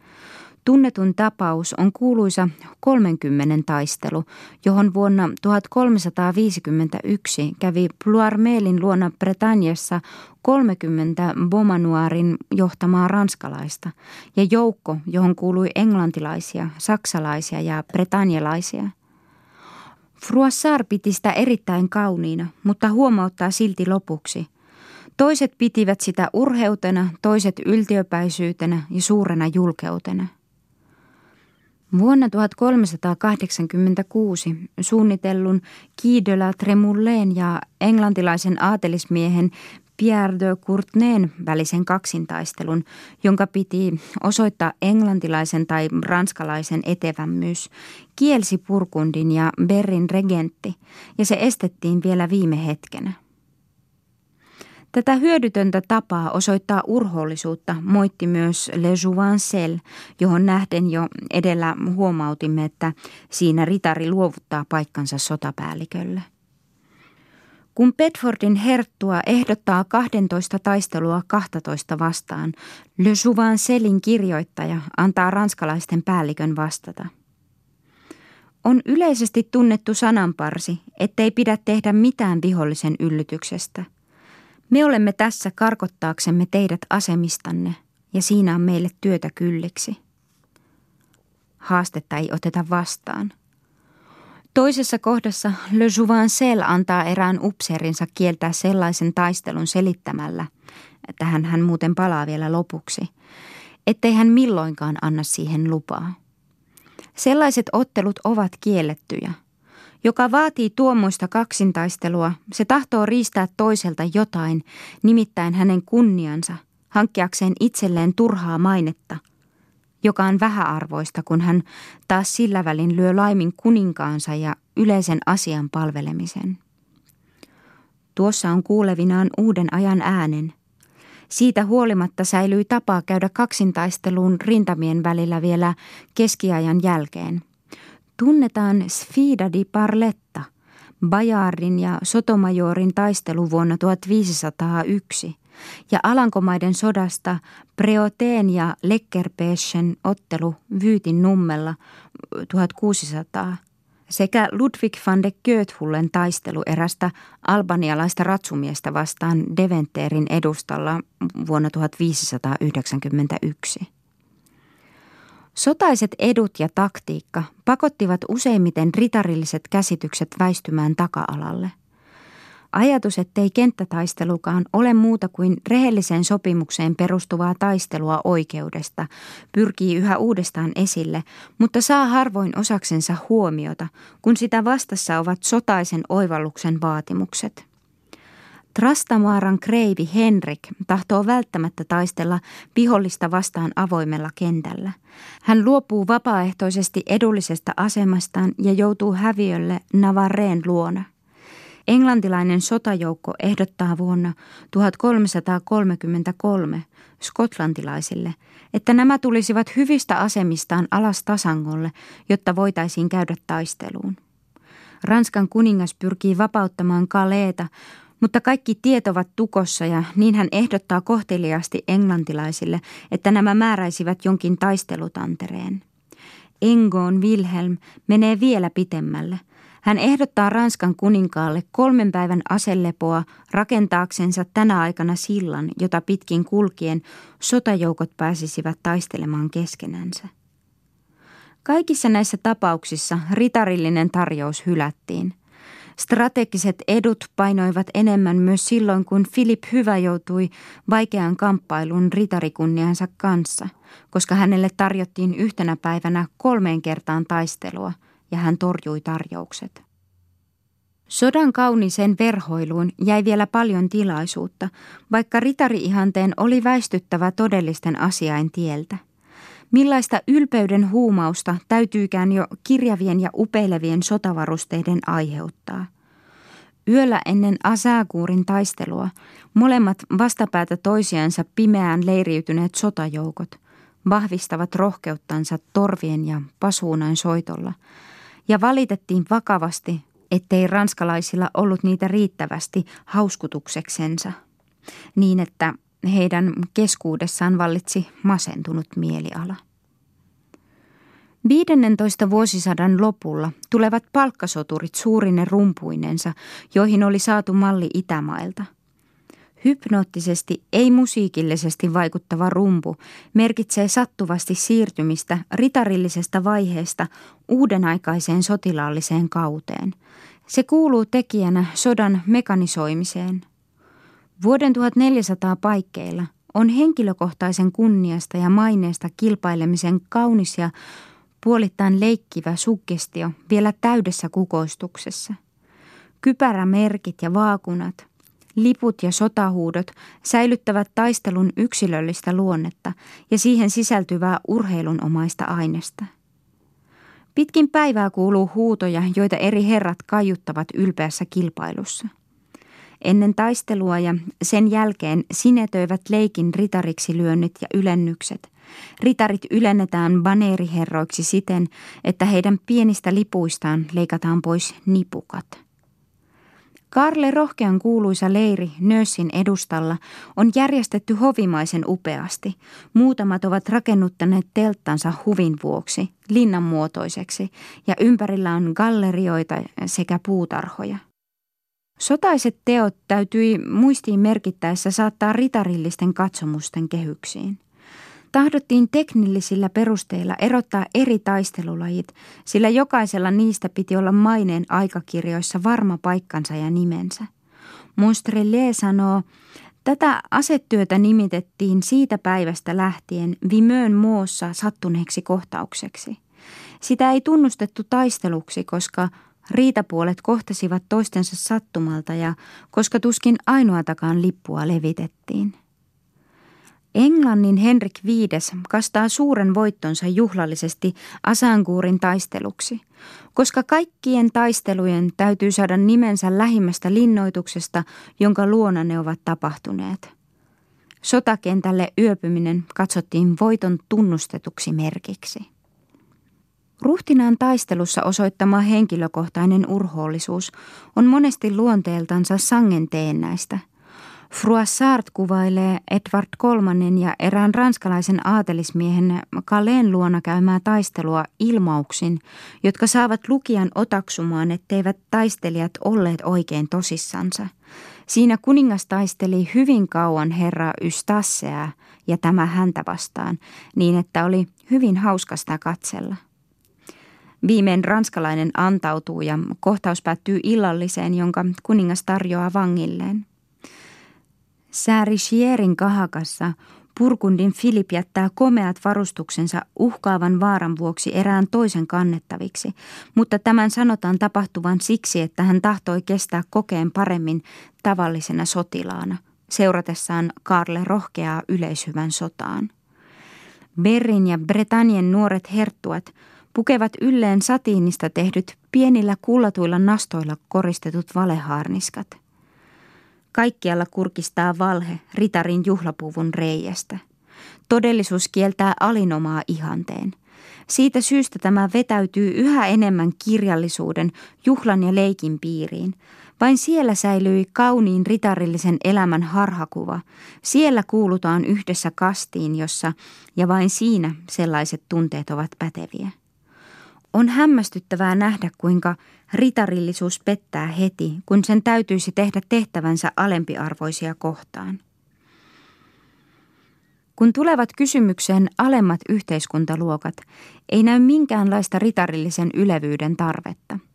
Tunnetun tapaus on kuuluisa 30 taistelu, johon vuonna 1351 kävi Pluarmelin luona Bretagnessa 30 Beaumanoirin johtamaa ranskalaista ja joukko, johon kuului englantilaisia, saksalaisia ja bretanialaisia. Froissart piti sitä erittäin kauniina, mutta huomauttaa silti lopuksi – Toiset pitivät sitä urheutena, toiset yltiöpäisyytenä ja suurena julkeutena. Vuonna 1386 suunnitellun Guy Tremoulen ja englantilaisen aatelismiehen Pierre de Courtenayn välisen kaksintaistelun, jonka piti osoittaa englantilaisen tai ranskalaisen etevämyys, kielsi Purkundin ja Berrin regentti, ja se estettiin vielä viime hetkenä. Tätä hyödytöntä tapaa osoittaa urhoollisuutta moitti myös Le Jouvencel, johon nähden jo edellä huomautimme, että siinä ritari luovuttaa paikkansa sotapäällikölle. Kun Bedfordin herttua ehdottaa 12 taistelua 12 vastaan, Le Jouvencelin kirjoittaja antaa ranskalaisten päällikön vastata. On yleisesti tunnettu sananparsi, ettei pidä tehdä mitään vihollisen yllytyksestä – me olemme tässä karkottaaksemme teidät asemistanne, ja siinä on meille työtä kylliksi. Haastetta ei oteta vastaan. Toisessa kohdassa Le Jouvencel antaa erään upseerinsa kieltää sellaisen taistelun selittämällä, tähän hän muuten palaa vielä lopuksi, ettei hän milloinkaan anna siihen lupaa. Sellaiset ottelut ovat kiellettyjä – joka vaatii tuommoista kaksintaistelua, se tahtoo riistää toiselta jotain, nimittäin hänen kunniansa, hankkiakseen itselleen turhaa mainetta, joka on vähäarvoista, kun hän taas sillä välin lyö laimin kuninkaansa ja yleisen asian palvelemisen. Tuossa on kuulevinaan uuden ajan äänen. Siitä huolimatta säilyi tapaa käydä kaksintaisteluun rintamien välillä vielä keskiajan jälkeen – tunnetaan Sfida di Parletta, Bajardin ja Sotomajorin taistelu vuonna 1501, ja Alankomaiden sodasta Preoteen ja Leckerpeschen ottelu Vyytin nummella 1600 sekä Ludwig van de Goethullen taistelu erästä albanialaista ratsumiestä vastaan Deventerin edustalla vuonna 1591. Sotaiset edut ja taktiikka pakottivat useimmiten ritarilliset käsitykset väistymään taka-alalle – Ajatus, ettei kenttätaistelukaan ole muuta kuin rehelliseen sopimukseen perustuvaa taistelua oikeudesta, pyrkii yhä uudestaan esille, mutta saa harvoin osaksensa huomiota, kun sitä vastassa ovat sotaisen oivalluksen vaatimukset. Trastamaaran kreivi Henrik tahtoo välttämättä taistella vihollista vastaan avoimella kentällä. Hän luopuu vapaaehtoisesti edullisesta asemastaan ja joutuu häviölle Navarreen luona. Englantilainen sotajoukko ehdottaa vuonna 1333 skotlantilaisille, että nämä tulisivat hyvistä asemistaan alas tasangolle, jotta voitaisiin käydä taisteluun. Ranskan kuningas pyrkii vapauttamaan Kaleeta, mutta kaikki tiet ovat tukossa ja niin hän ehdottaa kohteliaasti englantilaisille, että nämä määräisivät jonkin taistelutantereen. Engoon Wilhelm menee vielä pitemmälle – hän ehdottaa Ranskan kuninkaalle kolmen päivän aselepoa rakentaaksensa tänä aikana sillan, jota pitkin kulkien sotajoukot pääsisivät taistelemaan keskenänsä. Kaikissa näissä tapauksissa ritarillinen tarjous hylättiin. Strategiset edut painoivat enemmän myös silloin, kun Philip Hyvä joutui vaikeaan kamppailuun ritarikunniansa kanssa, koska hänelle tarjottiin yhtenä päivänä kolmeen kertaan taistelua – ja hän torjui tarjoukset. Sodan kaunisen verhoiluun jäi vielä paljon tilaisuutta, vaikka ritari-ihanteen oli väistyttävä todellisten asiain tieltä. Millaista ylpeyden huumausta täytyykään jo kirjavien ja upeilevien sotavarusteiden aiheuttaa. Yöllä ennen Asakuurin taistelua molemmat vastapäätä toisiansa pimeään leiriytyneet sotajoukot vahvistavat rohkeuttansa torvien ja pasuunain soitolla – ja valitettiin vakavasti, ettei ranskalaisilla ollut niitä riittävästi hauskutukseksensa, niin että heidän keskuudessaan vallitsi masentunut mieliala. 15 vuosisadan lopulla tulevat palkkasoturit suurine rumpuinensa, joihin oli saatu malli Itämailta – Hypnoottisesti, ei musiikillisesti vaikuttava rumpu merkitsee sattuvasti siirtymistä ritarillisesta vaiheesta uudenaikaiseen sotilaalliseen kauteen. Se kuuluu tekijänä sodan mekanisoimiseen. Vuoden 1400 paikkeilla on henkilökohtaisen kunniasta ja maineesta kilpailemisen kaunis ja puolittain leikkivä suggestio vielä täydessä kukoistuksessa. Kypärämerkit ja vaakunat – Liput ja sotahuudot säilyttävät taistelun yksilöllistä luonnetta ja siihen sisältyvää urheilunomaista aineesta. Pitkin päivää kuuluu huutoja, joita eri herrat kaiuttavat ylpeässä kilpailussa. Ennen taistelua ja sen jälkeen sinetöivät leikin ritariksi lyönnit ja ylennykset. Ritarit ylennetään baneeriherroiksi siten, että heidän pienistä lipuistaan leikataan pois nipukat – Karle Rohkean kuuluisa leiri Nössin edustalla on järjestetty hovimaisen upeasti. Muutamat ovat rakennuttaneet telttansa huvin vuoksi, linnanmuotoiseksi, ja ympärillä on gallerioita sekä puutarhoja. Sotaiset teot täytyi muistiin merkittäessä saattaa ritarillisten katsomusten kehyksiin. Tahdottiin teknillisillä perusteilla erottaa eri taistelulajit, sillä jokaisella niistä piti olla maineen aikakirjoissa varma paikkansa ja nimensä. Monstrellier sanoo, Tätä asetyötä nimitettiin siitä päivästä lähtien Vimöön moossa sattuneeksi kohtaukseksi. Sitä ei tunnustettu taisteluksi, koska riitapuolet kohtasivat toistensa sattumalta ja koska tuskin ainoatakaan lippua levitettiin. Englannin Henrik V kastaa suuren voittonsa juhlallisesti Asankuurin taisteluksi, koska kaikkien taistelujen täytyy saada nimensä lähimmästä linnoituksesta, jonka luona ne ovat tapahtuneet. Sotakentälle yöpyminen katsottiin voiton tunnustetuksi merkiksi. Ruhtinaan taistelussa osoittama henkilökohtainen urhoollisuus on monesti luonteeltansa sangen teennäistä – Froissart kuvailee Edward kolmannen ja erään ranskalaisen aatelismiehen Kaleen luona käymää taistelua ilmauksin, jotka saavat lukijan otaksumaan, etteivät taistelijat olleet oikein tosissansa. Siinä kuningas taisteli hyvin kauan herra Ystasseää ja tämä häntä vastaan, niin että oli hyvin hauskasta katsella. Viimein ranskalainen antautuu ja kohtaus päättyy illalliseen, jonka kuningas tarjoaa vangilleen. Säärichierin kahakassa Purkundin Filip jättää komeat varustuksensa uhkaavan vaaran vuoksi erään toisen kannettaviksi, mutta tämän sanotaan tapahtuvan siksi, että hän tahtoi kestää kokeen paremmin tavallisena sotilaana, seuratessaan Karle rohkeaa yleishyvän sotaan. Berrin ja Bretannien nuoret herttuat pukevat ylleen satiinista tehdyt pienillä kullatuilla nastoilla koristetut valeharniskat – Kaikkialla kurkistaa valhe ritarin juhlapuvun reiästä. Todellisuus kieltää alinomaa ihanteen. Siitä syystä tämä vetäytyy yhä enemmän kirjallisuuden, juhlan ja leikin piiriin. Vain siellä säilyi kauniin ritarillisen elämän harhakuva. Siellä kuulutaan yhdessä kastiin, jossa ja vain siinä sellaiset tunteet ovat päteviä. On hämmästyttävää nähdä, kuinka ritarillisuus pettää heti, kun sen täytyisi tehdä tehtävänsä alempiarvoisia kohtaan. Kun tulevat kysymykseen alemmat yhteiskuntaluokat, ei näy minkäänlaista ritarillisen ylevyyden tarvetta –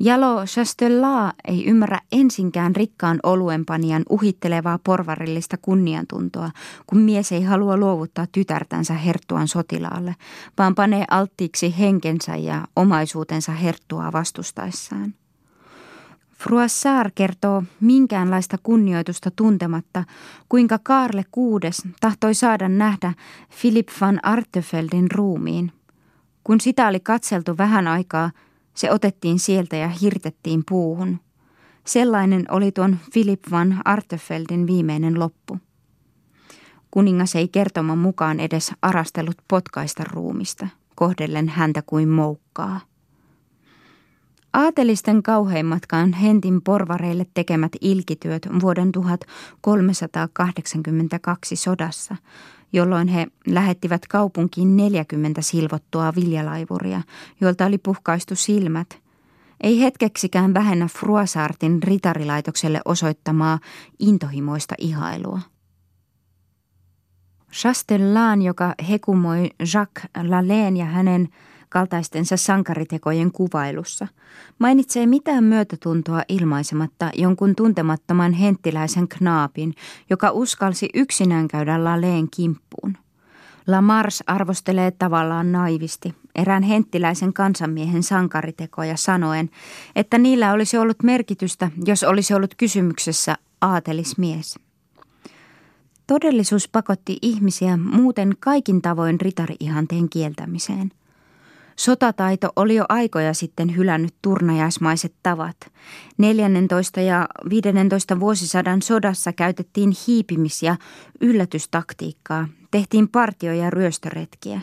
Jalo Chastellaa ei ymmärrä ensinkään rikkaan oluenpanijan uhittelevaa porvarillista kunniantuntoa, kun mies ei halua luovuttaa tytärtänsä herttuan sotilaalle, vaan panee alttiiksi henkensä ja omaisuutensa herttua vastustaessaan. Froissart kertoo minkäänlaista kunnioitusta tuntematta, kuinka Karle kuudes tahtoi saada nähdä Philip van Artefeldin ruumiin. Kun sitä oli katseltu vähän aikaa – se otettiin sieltä ja hirtettiin puuhun. Sellainen oli tuon Philip van Artefeldin viimeinen loppu. Kuningas ei kertoman mukaan edes arastellut potkaista ruumista, kohdellen häntä kuin moukkaa. Aatelisten kauheimmatkaan Hentin porvareille tekemät ilkityöt vuoden 1382 sodassa jolloin he lähettivät kaupunkiin 40 silvottua viljalaivuria, joilta oli puhkaistu silmät. Ei hetkeksikään vähennä Fruasartin ritarilaitokselle osoittamaa intohimoista ihailua. Chastellan, joka hekumoi Jacques Lalleen ja hänen kaltaistensa sankaritekojen kuvailussa, mainitsee mitään myötätuntoa ilmaisematta jonkun tuntemattoman henttiläisen knaapin, joka uskalsi yksinään käydä Laleen kimppuun. Lamars arvostelee tavallaan naivisti erään henttiläisen kansanmiehen sankaritekoja sanoen, että niillä olisi ollut merkitystä, jos olisi ollut kysymyksessä aatelismies. Todellisuus pakotti ihmisiä muuten kaikin tavoin ritariihanteen kieltämiseen. Sotataito oli jo aikoja sitten hylännyt turnajaismaiset tavat. 14 ja 15 vuosisadan sodassa käytettiin hiipimis- ja yllätystaktiikkaa, tehtiin partio- ja ryöstöretkiä.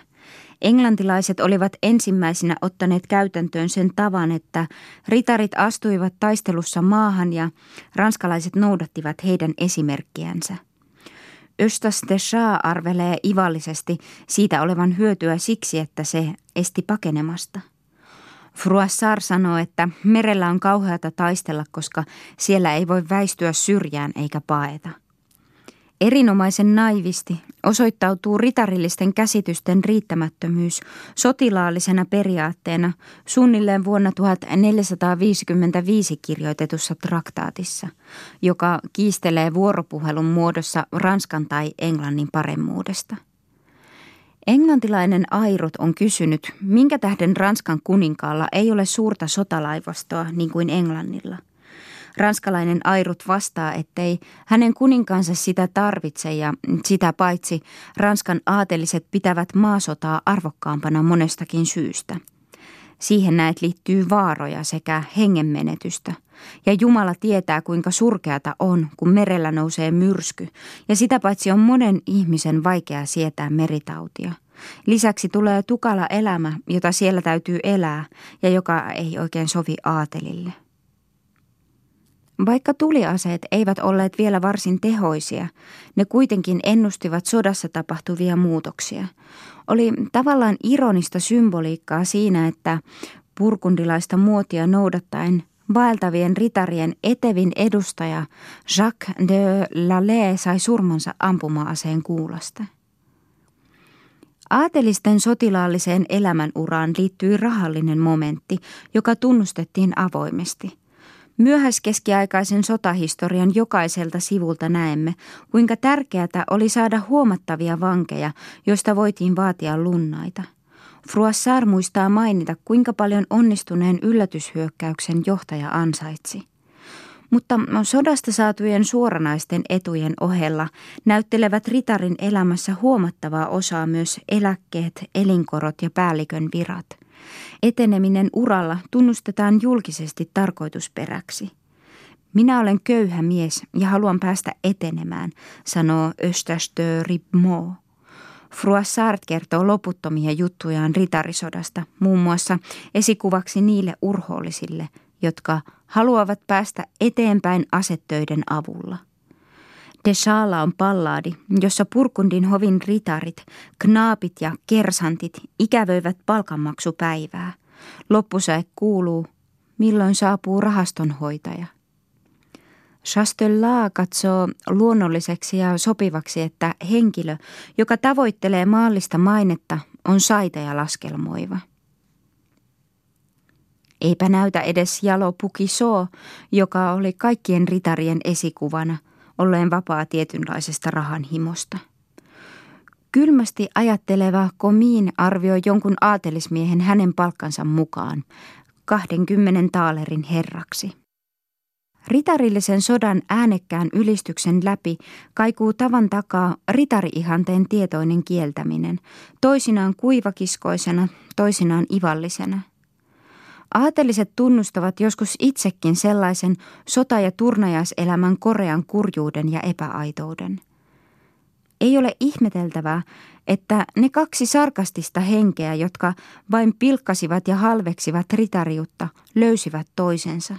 Englantilaiset olivat ensimmäisinä ottaneet käytäntöön sen tavan, että ritarit astuivat taistelussa maahan ja ranskalaiset noudattivat heidän esimerkkiänsä. Östas de Shah arvelee ivallisesti siitä olevan hyötyä siksi, että se esti pakenemasta. Fruassar sanoo, että merellä on kauheata taistella, koska siellä ei voi väistyä syrjään eikä paeta – Erinomaisen naivisti osoittautuu ritarillisten käsitysten riittämättömyys sotilaallisena periaatteena suunnilleen vuonna 1455 kirjoitetussa traktaatissa, joka kiistelee vuoropuhelun muodossa Ranskan tai Englannin paremmuudesta. Englantilainen Airut on kysynyt, minkä tähden Ranskan kuninkaalla ei ole suurta sotalaivastoa niin kuin Englannilla – Ranskalainen Airut vastaa, ettei hänen kuninkaansa sitä tarvitse ja sitä paitsi Ranskan aateliset pitävät maasotaa arvokkaampana monestakin syystä. Siihen näet liittyy vaaroja sekä hengenmenetystä. Ja Jumala tietää, kuinka surkeata on, kun merellä nousee myrsky, ja sitä paitsi on monen ihmisen vaikea sietää meritautia. Lisäksi tulee tukala elämä, jota siellä täytyy elää ja joka ei oikein sovi aatelille. Vaikka tuliaseet eivät olleet vielä varsin tehoisia, ne kuitenkin ennustivat sodassa tapahtuvia muutoksia. Oli tavallaan ironista symboliikkaa siinä, että purkundilaista muotia noudattaen vaeltavien ritarien etevin edustaja Jacques de Lallée sai surmansa ampuma-aseen kuulasta. Aatelisten sotilaalliseen elämänuraan liittyi rahallinen momentti, joka tunnustettiin avoimesti – Myöhäiskeskiaikaisen sotahistorian jokaiselta sivulta näemme, kuinka tärkeää oli saada huomattavia vankeja, joista voitiin vaatia lunnaita. Fruassar muistaa mainita, kuinka paljon onnistuneen yllätyshyökkäyksen johtaja ansaitsi. Mutta sodasta saatujen suoranaisten etujen ohella näyttelevät ritarin elämässä huomattavaa osaa myös eläkkeet, elinkorot ja päällikön virat – Eteneminen uralla tunnustetaan julkisesti tarkoitusperäksi. Minä olen köyhä mies ja haluan päästä etenemään, sanoo Österstö Ribmo. Fruassart kertoo loputtomia juttujaan ritarisodasta, muun muassa esikuvaksi niille urhoollisille, jotka haluavat päästä eteenpäin asettöiden avulla. Deshala on pallaadi, jossa Purkundin hovin ritarit, knaapit ja kersantit ikävöivät palkanmaksupäivää. Loppusäe kuuluu, milloin saapuu rahastonhoitaja. Chastellaa katsoo luonnolliseksi ja sopivaksi, että henkilö, joka tavoittelee maallista mainetta, on saitaja laskelmoiva. Eipä näytä edes Jalo Pukiso, joka oli kaikkien ritarien esikuvana – olleen vapaa tietynlaisesta rahan himosta. Kylmästi ajatteleva Komiin arvioi jonkun aatelismiehen hänen palkkansa mukaan 20 taalerin herraksi. Ritarillisen sodan äänekkään ylistyksen läpi kaikuu tavan takaa ritariihanteen tietoinen kieltäminen, toisinaan kuivakiskoisena, toisinaan ivallisena – Aateliset tunnustavat joskus itsekin sellaisen sota- ja turnajaiselämän korean kurjuuden ja epäaitouden. Ei ole ihmeteltävää, että ne kaksi sarkastista henkeä, jotka vain pilkkasivat ja halveksivat ritariutta, löysivät toisensa.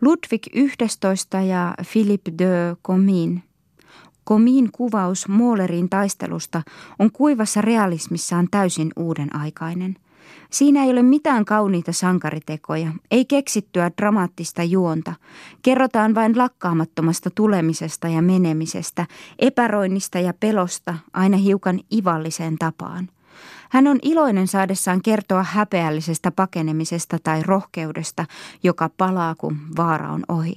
Ludwig XI ja Philippe de Comin. Comin kuvaus Moolerin taistelusta on kuivassa realismissaan täysin uuden aikainen – Siinä ei ole mitään kauniita sankaritekoja, ei keksittyä dramaattista juonta. Kerrotaan vain lakkaamattomasta tulemisesta ja menemisestä, epäroinnista ja pelosta aina hiukan ivalliseen tapaan. Hän on iloinen saadessaan kertoa häpeällisestä pakenemisesta tai rohkeudesta, joka palaa, kun vaara on ohi.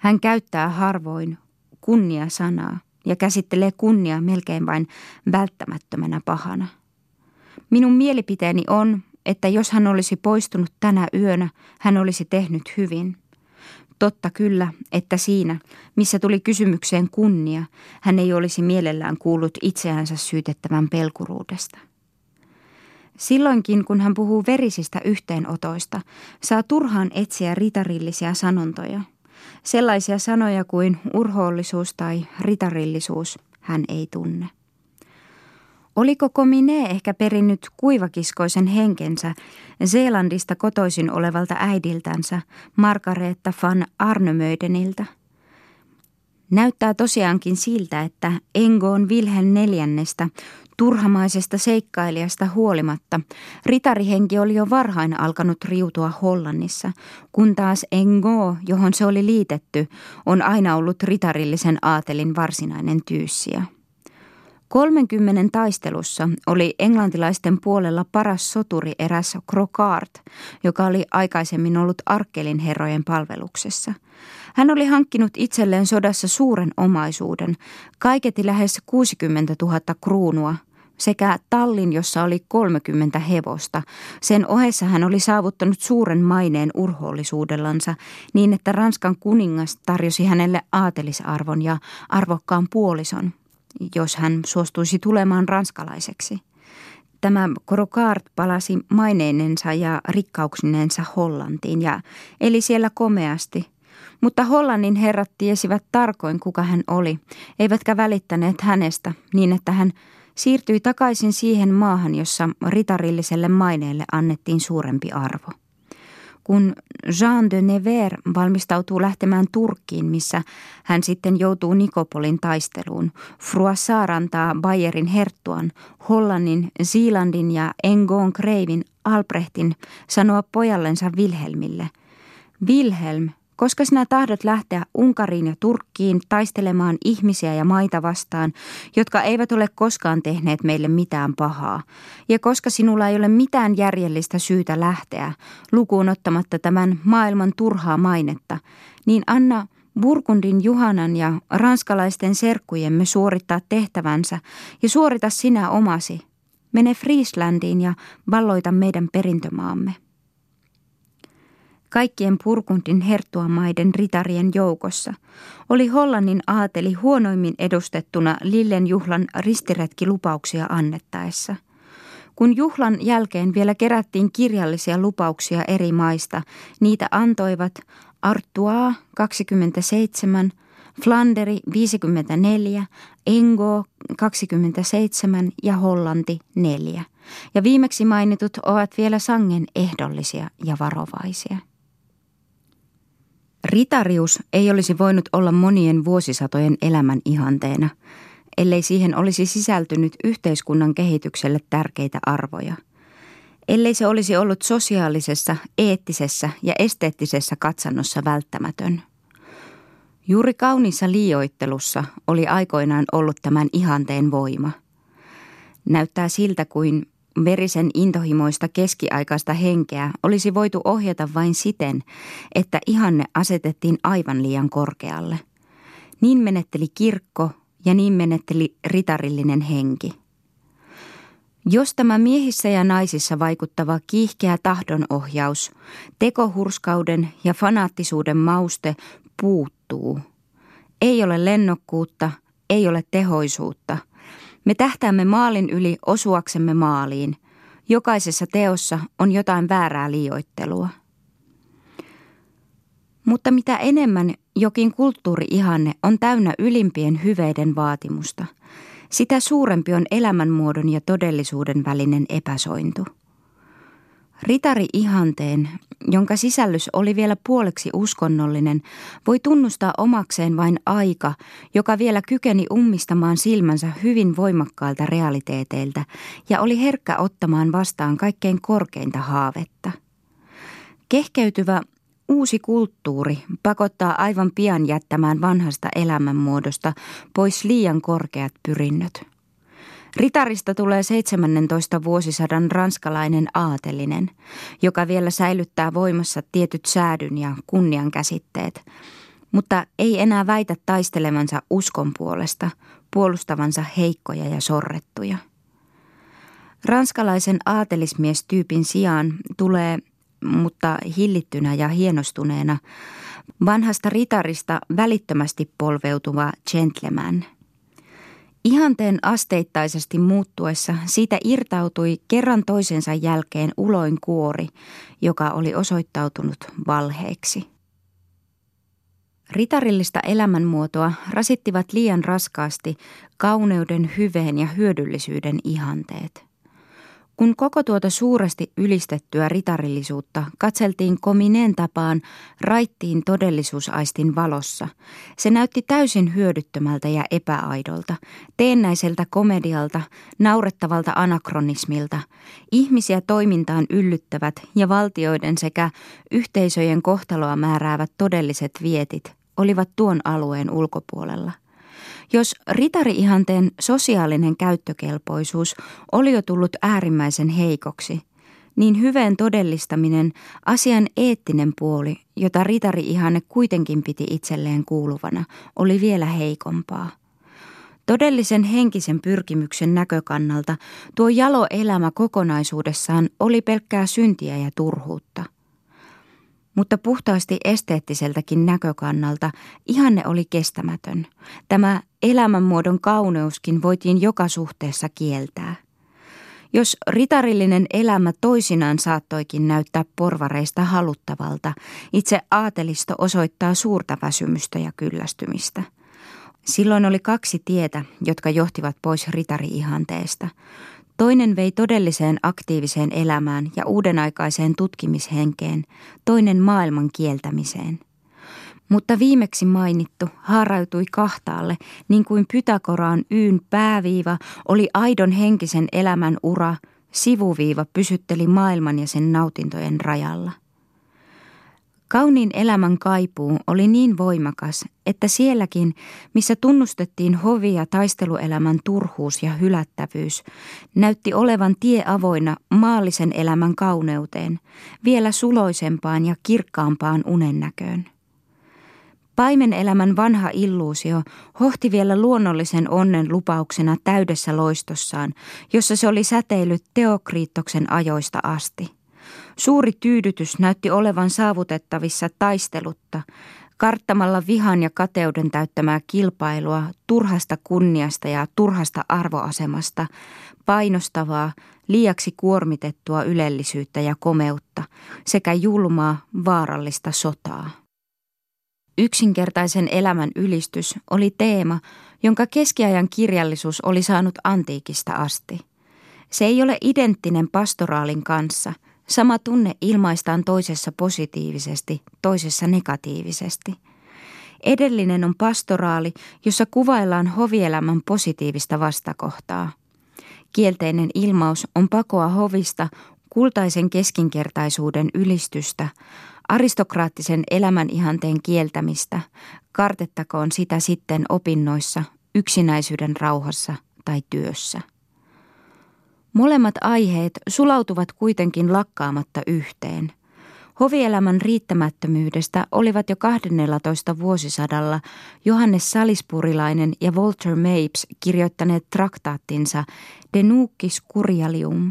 Hän käyttää harvoin kunnia-sanaa ja käsittelee kunnia melkein vain välttämättömänä pahana – Minun mielipiteeni on, että jos hän olisi poistunut tänä yönä, hän olisi tehnyt hyvin. Totta kyllä, että siinä, missä tuli kysymykseen kunnia, hän ei olisi mielellään kuullut itseänsä syytettävän pelkuruudesta. Silloinkin, kun hän puhuu verisistä yhteenotoista, saa turhaan etsiä ritarillisia sanontoja. Sellaisia sanoja kuin urhoollisuus tai ritarillisuus hän ei tunne. Oliko Komine ehkä perinnyt kuivakiskoisen henkensä Zeelandista kotoisin olevalta äidiltänsä Margareta van Arnemöideniltä? Näyttää tosiaankin siltä, että Engoon Wilhelm neljännestä turhamaisesta seikkailijasta huolimatta ritarihenki oli jo varhain alkanut riutua Hollannissa, kun taas Engo, johon se oli liitetty, on aina ollut ritarillisen aatelin varsinainen tyyssiä. 30 taistelussa oli englantilaisten puolella paras soturi eräs Crocart, joka oli aikaisemmin ollut Arkkelin herrojen palveluksessa. Hän oli hankkinut itselleen sodassa suuren omaisuuden, kaiketi lähes 60 000 kruunua, sekä tallin, jossa oli 30 hevosta. Sen ohessa hän oli saavuttanut suuren maineen urhoollisuudellansa niin, että Ranskan kuningas tarjosi hänelle aatelisarvon ja arvokkaan puolison – jos hän suostuisi tulemaan ranskalaiseksi. Tämä Korokaart palasi maineinensa ja rikkauksinensa Hollantiin ja eli siellä komeasti. Mutta Hollannin herrat tiesivät tarkoin, kuka hän oli, eivätkä välittäneet hänestä niin, että hän siirtyi takaisin siihen maahan, jossa ritarilliselle maineelle annettiin suurempi arvo. Kun Jean de Nevers valmistautuu lähtemään Turkkiin, missä hän sitten joutuu Nikopolin taisteluun, Froissart antaa Bayerin herttuan, Hollannin, Zeelandin ja Engon Kreivin Albrechtin sanoa pojallensa Wilhelmille. Wilhelm, koska sinä tahdot lähteä Unkariin ja Turkkiin taistelemaan ihmisiä ja maita vastaan, jotka eivät ole koskaan tehneet meille mitään pahaa, ja koska sinulla ei ole mitään järjellistä syytä lähteä, lukuun ottamatta tämän maailman turhaa mainetta, niin anna Burgundin Juhanan ja ranskalaisten serkkujemme suorittaa tehtävänsä ja suorita sinä omasi. Mene Frieslandiin ja valloita meidän perintömaamme. Kaikkien Purkundin herttuamaiden ritarien joukossa oli Hollannin aateli huonoimmin edustettuna Lillen juhlan ristiretkilupauksia annettaessa. Kun juhlan jälkeen vielä kerättiin kirjallisia lupauksia eri maista, niitä antoivat Artois 27, Flanderi 54, Engo 27 ja Hollanti 4. Ja viimeksi mainitut ovat vielä sangen ehdollisia ja varovaisia. Ritarius ei olisi voinut olla monien vuosisatojen elämän ihanteena, ellei siihen olisi sisältynyt yhteiskunnan kehitykselle tärkeitä arvoja. Ellei se olisi ollut sosiaalisessa, eettisessä ja esteettisessä katsannossa välttämätön. Juuri kaunissa liioittelussa oli aikoinaan ollut tämän ihanteen voima. Näyttää siltä kuin verisen intohimoista keskiaikaista henkeä olisi voitu ohjata vain siten, että ihanne asetettiin aivan liian korkealle. Niin menetteli kirkko ja niin menetteli ritarillinen henki. Jos tämä miehissä ja naisissa vaikuttava kiihkeä tahdonohjaus, tekohurskauden ja fanaattisuuden mauste puuttuu, ei ole lennokkuutta, ei ole tehoisuutta – me tähtäämme maalin yli osuaksemme maaliin. Jokaisessa teossa on jotain väärää liioittelua. Mutta mitä enemmän jokin kulttuuriihanne on täynnä ylimpien hyveiden vaatimusta, sitä suurempi on elämänmuodon ja todellisuuden välinen epäsointu – Ritari-ihanteen, jonka sisällys oli vielä puoleksi uskonnollinen, voi tunnustaa omakseen vain aika, joka vielä kykeni ummistamaan silmänsä hyvin voimakkailta realiteeteiltä ja oli herkkä ottamaan vastaan kaikkein korkeinta haavetta. Kehkeytyvä uusi kulttuuri pakottaa aivan pian jättämään vanhasta elämänmuodosta pois liian korkeat pyrinnöt. Ritarista tulee 17 vuosisadan ranskalainen aatelinen, joka vielä säilyttää voimassa tietyt säädyn ja kunnian käsitteet, mutta ei enää väitä taistelevansa uskon puolesta, puolustavansa heikkoja ja sorrettuja. Ranskalaisen aatelismiestyypin sijaan tulee, mutta hillittynä ja hienostuneena, vanhasta ritarista välittömästi polveutuva gentleman – Ihanteen asteittaisesti muuttuessa siitä irtautui kerran toisensa jälkeen uloin kuori, joka oli osoittautunut valheeksi. Ritarillista elämänmuotoa rasittivat liian raskaasti kauneuden, hyveen ja hyödyllisyyden ihanteet – kun koko tuota suuresti ylistettyä ritarillisuutta katseltiin komineen tapaan raittiin todellisuusaistin valossa, se näytti täysin hyödyttömältä ja epäaidolta, teennäiseltä komedialta, naurettavalta anakronismilta, ihmisiä toimintaan yllyttävät ja valtioiden sekä yhteisöjen kohtaloa määräävät todelliset vietit olivat tuon alueen ulkopuolella. Jos ritari-ihanteen sosiaalinen käyttökelpoisuus oli jo tullut äärimmäisen heikoksi, niin hyveen todellistaminen, asian eettinen puoli, jota ritari-ihanne kuitenkin piti itselleen kuuluvana, oli vielä heikompaa. Todellisen henkisen pyrkimyksen näkökannalta tuo jalo elämä kokonaisuudessaan oli pelkkää syntiä ja turhuutta – mutta puhtaasti esteettiseltäkin näkökannalta ihanne oli kestämätön. Tämä elämänmuodon kauneuskin voitiin joka suhteessa kieltää. Jos ritarillinen elämä toisinaan saattoikin näyttää porvareista haluttavalta, itse aatelisto osoittaa suurta väsymystä ja kyllästymistä. Silloin oli kaksi tietä, jotka johtivat pois ritari-ihanteesta. Toinen vei todelliseen aktiiviseen elämään ja uudenaikaiseen tutkimishenkeen, toinen maailman kieltämiseen. Mutta viimeksi mainittu haarautui kahtaalle, niin kuin Pythagoraan yyn pääviiva oli aidon henkisen elämän ura, sivuviiva pysytteli maailman ja sen nautintojen rajalla. Kauniin elämän kaipuu oli niin voimakas, että sielläkin, missä tunnustettiin hovi- ja taisteluelämän turhuus ja hylättävyys, näytti olevan tie avoinna maallisen elämän kauneuteen, vielä suloisempaan ja kirkkaampaan unennäköön. Paimen elämän vanha illuusio hohti vielä luonnollisen onnen lupauksena täydessä loistossaan, jossa se oli säteilyt Teokriittoksen ajoista asti – Suuri tyydytys näytti olevan saavutettavissa taistelutta, karttamalla vihan ja kateuden täyttämää kilpailua turhasta kunniasta ja turhasta arvoasemasta, painostavaa, liiaksi kuormitettua ylellisyyttä ja komeutta sekä julmaa, vaarallista sotaa. Yksinkertaisen elämän ylistys oli teema, jonka keskiajan kirjallisuus oli saanut antiikista asti. Se ei ole identtinen pastoraalin kanssa – Sama tunne ilmaistaan toisessa positiivisesti, toisessa negatiivisesti. Edellinen on pastoraali, jossa kuvaillaan hovielämän positiivista vastakohtaa. Kielteinen ilmaus on pakoa hovista, kultaisen keskinkertaisuuden ylistystä, aristokraattisen elämän ihanteen kieltämistä, kartettakoon sitä sitten opinnoissa, yksinäisyyden rauhassa tai työssä. Molemmat aiheet sulautuvat kuitenkin lakkaamatta yhteen. Hovielämän riittämättömyydestä olivat jo 12 vuosisadalla Johannes Salispurilainen ja Walter Mapes kirjoittaneet traktaattinsa De Nucis Curialium.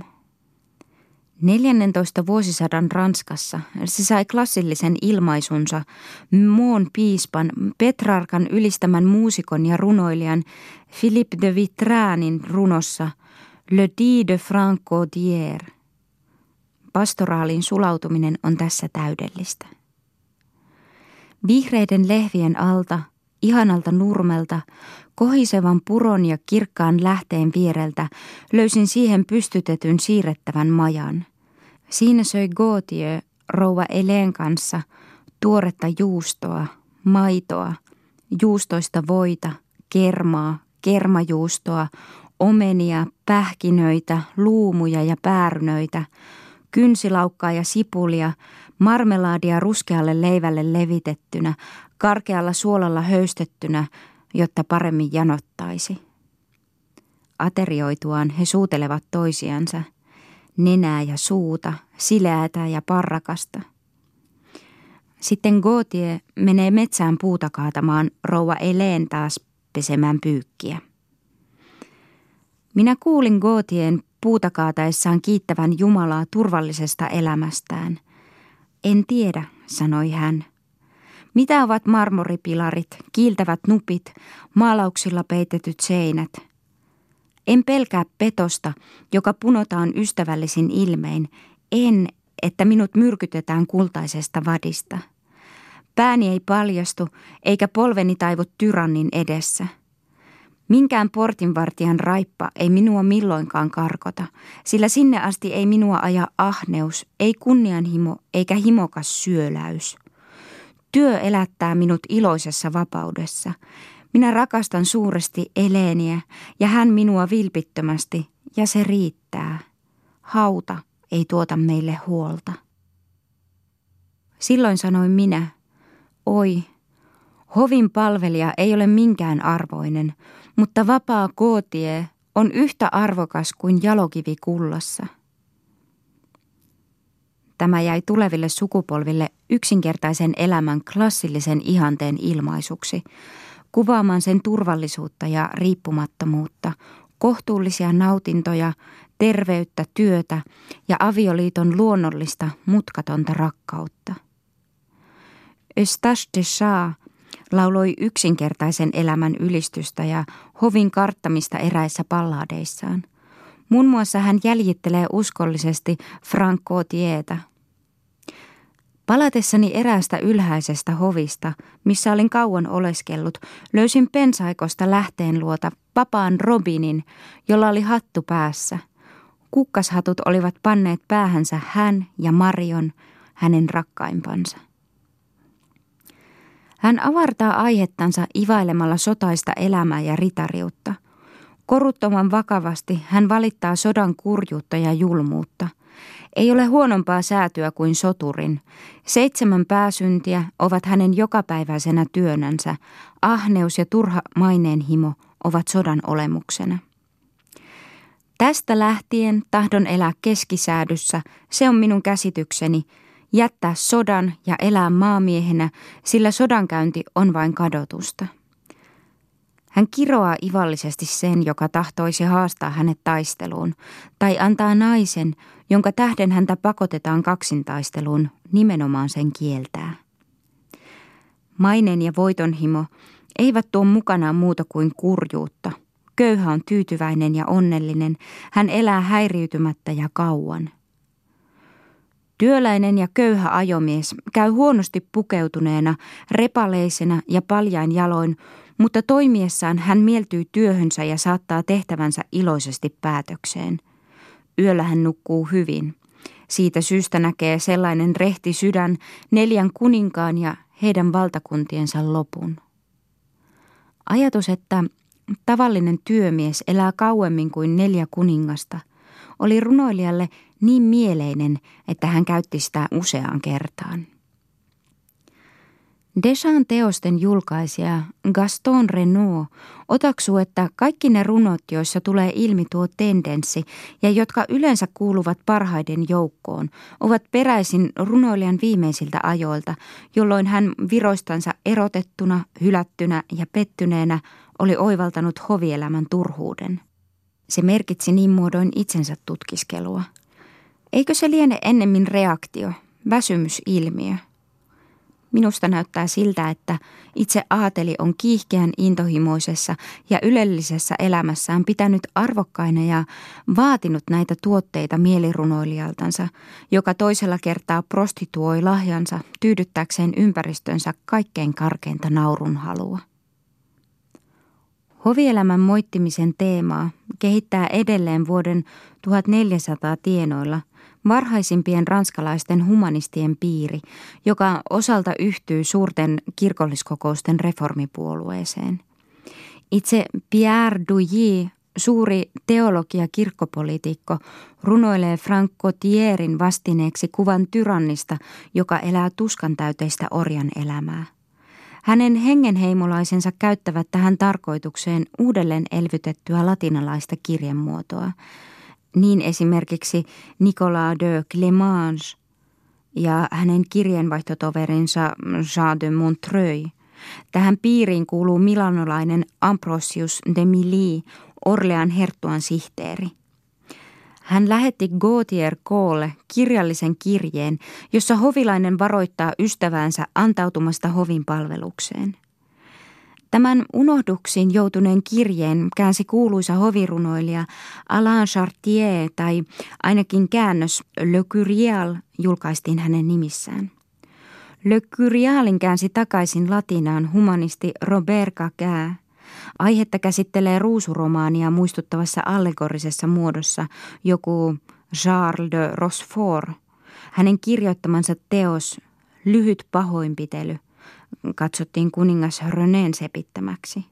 14 vuosisadan Ranskassa se sai klassillisen ilmaisunsa Moon piispan Petrarkan ylistämän muusikon ja runoilijan Philippe de Vitranin runossa – Le dit de Franco Dier. Pastoraalin sulautuminen on tässä täydellistä. Vihreiden lehvien alta, ihanalta nurmelta, kohisevan puron ja kirkkaan lähteen viereltä löysin siihen pystytetyn siirrettävän majan. Siinä söi Gautier rouva Eleen kanssa tuoretta juustoa, maitoa, juustoista voita, kermaa, kermajuustoa, omenia, pähkinöitä, luumuja ja päärynöitä, kynsilaukkaa ja sipulia, marmelaadia ruskealle leivälle levitettynä, karkealla suolalla höystettynä, jotta paremmin janottaisi. Aterioituaan he suutelevat toisiansa, nenää ja suuta, sileätä ja parrakasta. Sitten Gotie menee metsään puuta kaatamaan rouva Eleen taas pesemään pyykkiä. Minä kuulin Gootien puuta kaataessaan kiittävän Jumalaa turvallisesta elämästään. En tiedä, sanoi hän. Mitä ovat marmoripilarit, kiiltävät nupit, maalauksilla peitetyt seinät? En pelkää petosta, joka punotaan ystävällisin ilmein. En, että minut myrkytetään kultaisesta vadista. Pääni ei paljastu, eikä polveni taivu tyrannin edessä – Minkään portinvartijan raippa ei minua milloinkaan karkota, sillä sinne asti ei minua aja ahneus, ei kunnianhimo eikä himokas syöläys. Työ elättää minut iloisessa vapaudessa. Minä rakastan suuresti Eleeniä ja hän minua vilpittömästi ja se riittää. Hauta ei tuota meille huolta. Silloin sanoin minä, oi, hovin palvelija ei ole minkään arvoinen, mutta vapaa kootie on yhtä arvokas kuin jalokivi kullassa. Tämä jäi tuleville sukupolville yksinkertaisen elämän klassillisen ihanteen ilmaisuksi, kuvaamaan sen turvallisuutta ja riippumattomuutta, kohtuullisia nautintoja, terveyttä, työtä ja avioliiton luonnollista, mutkatonta rakkautta. Eustache de Chat lauloi yksinkertaisen elämän ylistystä ja hovin karttamista eräissä palladeissaan. Muun muassa hän jäljittelee uskollisesti Franco Tietä. Palatessani eräästä ylhäisestä hovista, missä olin kauan oleskellut, löysin pensaikosta lähteen luota vapaan Robinin, jolla oli hattu päässä. Kukkashatut olivat panneet päähänsä hän ja Marion, hänen rakkaimpansa. Hän avartaa aihettansa ivailemalla sotaista elämää ja ritariutta. Koruttoman vakavasti hän valittaa sodan kurjuutta ja julmuutta. Ei ole huonompaa säätyä kuin soturin. Seitsemän pääsyntiä ovat hänen jokapäiväisenä työnänsä. Ahneus ja turha maineenhimo ovat sodan olemuksena. Tästä lähtien tahdon elää keskisäädyssä, se on minun käsitykseni, jättää sodan ja elää maamiehenä, sillä sodankäynti on vain kadotusta. Hän kiroaa ivallisesti sen, joka tahtoisi haastaa hänet taisteluun, tai antaa naisen, jonka tähden häntä pakotetaan kaksintaisteluun, nimenomaan sen kieltää. Mainen ja voitonhimo eivät tuo mukanaan muuta kuin kurjuutta. Köyhä on tyytyväinen ja onnellinen, hän elää häiriytymättä ja kauan – Työläinen ja köyhä ajomies käy huonosti pukeutuneena, repaleisena ja paljain jaloin, mutta toimiessaan hän mieltyy työhönsä ja saattaa tehtävänsä iloisesti päätökseen. Yöllä hän nukkuu hyvin. Siitä syystä näkee sellainen rehti sydän neljän kuninkaan ja heidän valtakuntiensa lopun. Ajatus, että tavallinen työmies elää kauemmin kuin neljä kuningasta, oli runoilijalle niin mieleinen, että hän käytti sitä useaan kertaan. Deschamps teosten julkaisija Gaston Renault otaksuu, että kaikki ne runot, joissa tulee ilmi tuo tendenssi ja jotka yleensä kuuluvat parhaiden joukkoon, ovat peräisin runoilijan viimeisiltä ajoilta, jolloin hän viroistansa erotettuna, hylättynä ja pettyneenä oli oivaltanut hovielämän turhuuden. Se merkitsi niin muodoin itsensä tutkiskelua – Eikö se liene ennemmin reaktio, väsymysilmiö? Minusta näyttää siltä, että itse aateli on kiihkeän intohimoisessa ja ylellisessä elämässään pitänyt arvokkaina ja vaatinut näitä tuotteita mielirunoilijaltansa, joka toisella kertaa prostituoi lahjansa tyydyttäkseen ympäristönsä kaikkein karkeinta naurun halua. Hovielämän moittimisen teemaa kehittää edelleen vuoden 1400 tienoilla varhaisimpien ranskalaisten humanistien piiri, joka osalta yhtyy suurten kirkolliskokousten reformipuolueeseen. Itse Pierre Douilly, suuri teologia kirkkopoliitikko, runoilee Frank Cotierin vastineeksi kuvan tyrannista, joka elää tuskan täyteistä orjan elämää. Hänen hengenheimolaisensa käyttävät tähän tarkoitukseen uudelleen elvytettyä latinalaista kirjemuotoa. Niin esimerkiksi Nicolas de Clemange ja hänen kirjeenvaihtotoverinsa Jean de Montreuil. Tähän piiriin kuuluu milanolainen Ambrosius de Milly, Orlean herttuan sihteeri. Hän lähetti Gautier Koolle kirjallisen kirjeen, jossa hovilainen varoittaa ystäväänsä antautumasta hovin palvelukseen. Tämän unohduksiin joutuneen kirjeen käänsi kuuluisa hovirunoilija Alain Chartier tai ainakin käännös Le Curial julkaistiin hänen nimissään. Le Curialin käänsi takaisin latinaan humanisti Robert Caquin. Aihetta käsittelee ruusuromaania muistuttavassa allegorisessa muodossa joku Charles de Rochefort. Hänen kirjoittamansa teos Lyhyt pahoinpitely katsottiin kuningas Reneen sepittämäksi.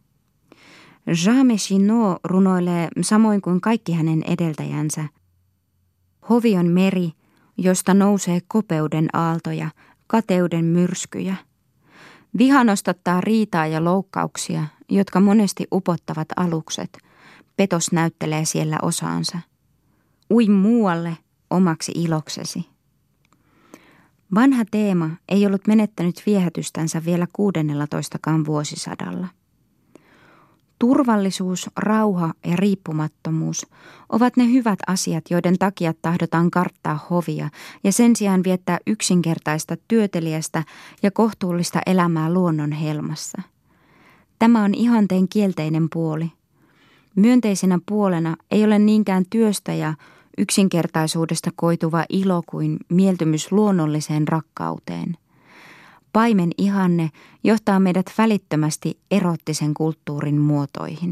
Jean Chinot runoilee samoin kuin kaikki hänen edeltäjänsä. Hovi on meri, josta nousee kopeuden aaltoja, kateuden myrskyjä. Viha nostattaa riitaa ja loukkauksia, jotka monesti upottavat alukset. Petos näyttelee siellä osaansa. Ui muualle omaksi iloksesi. Vanha teema ei ollut menettänyt viehätystänsä vielä 16 vuosisadalla. Turvallisuus, rauha ja riippumattomuus ovat ne hyvät asiat, joiden takia tahdotaan karttaa hovia ja sen sijaan viettää yksinkertaista, työteliästä ja kohtuullista elämää luonnon helmassa. Tämä on ihanteen kielteinen puoli. Myönteisenä puolena ei ole niinkään työstä ja yksinkertaisuudesta koituva ilo kuin mieltymys luonnolliseen rakkauteen. Paimen ihanne johtaa meidät välittömästi erottisen kulttuurin muotoihin.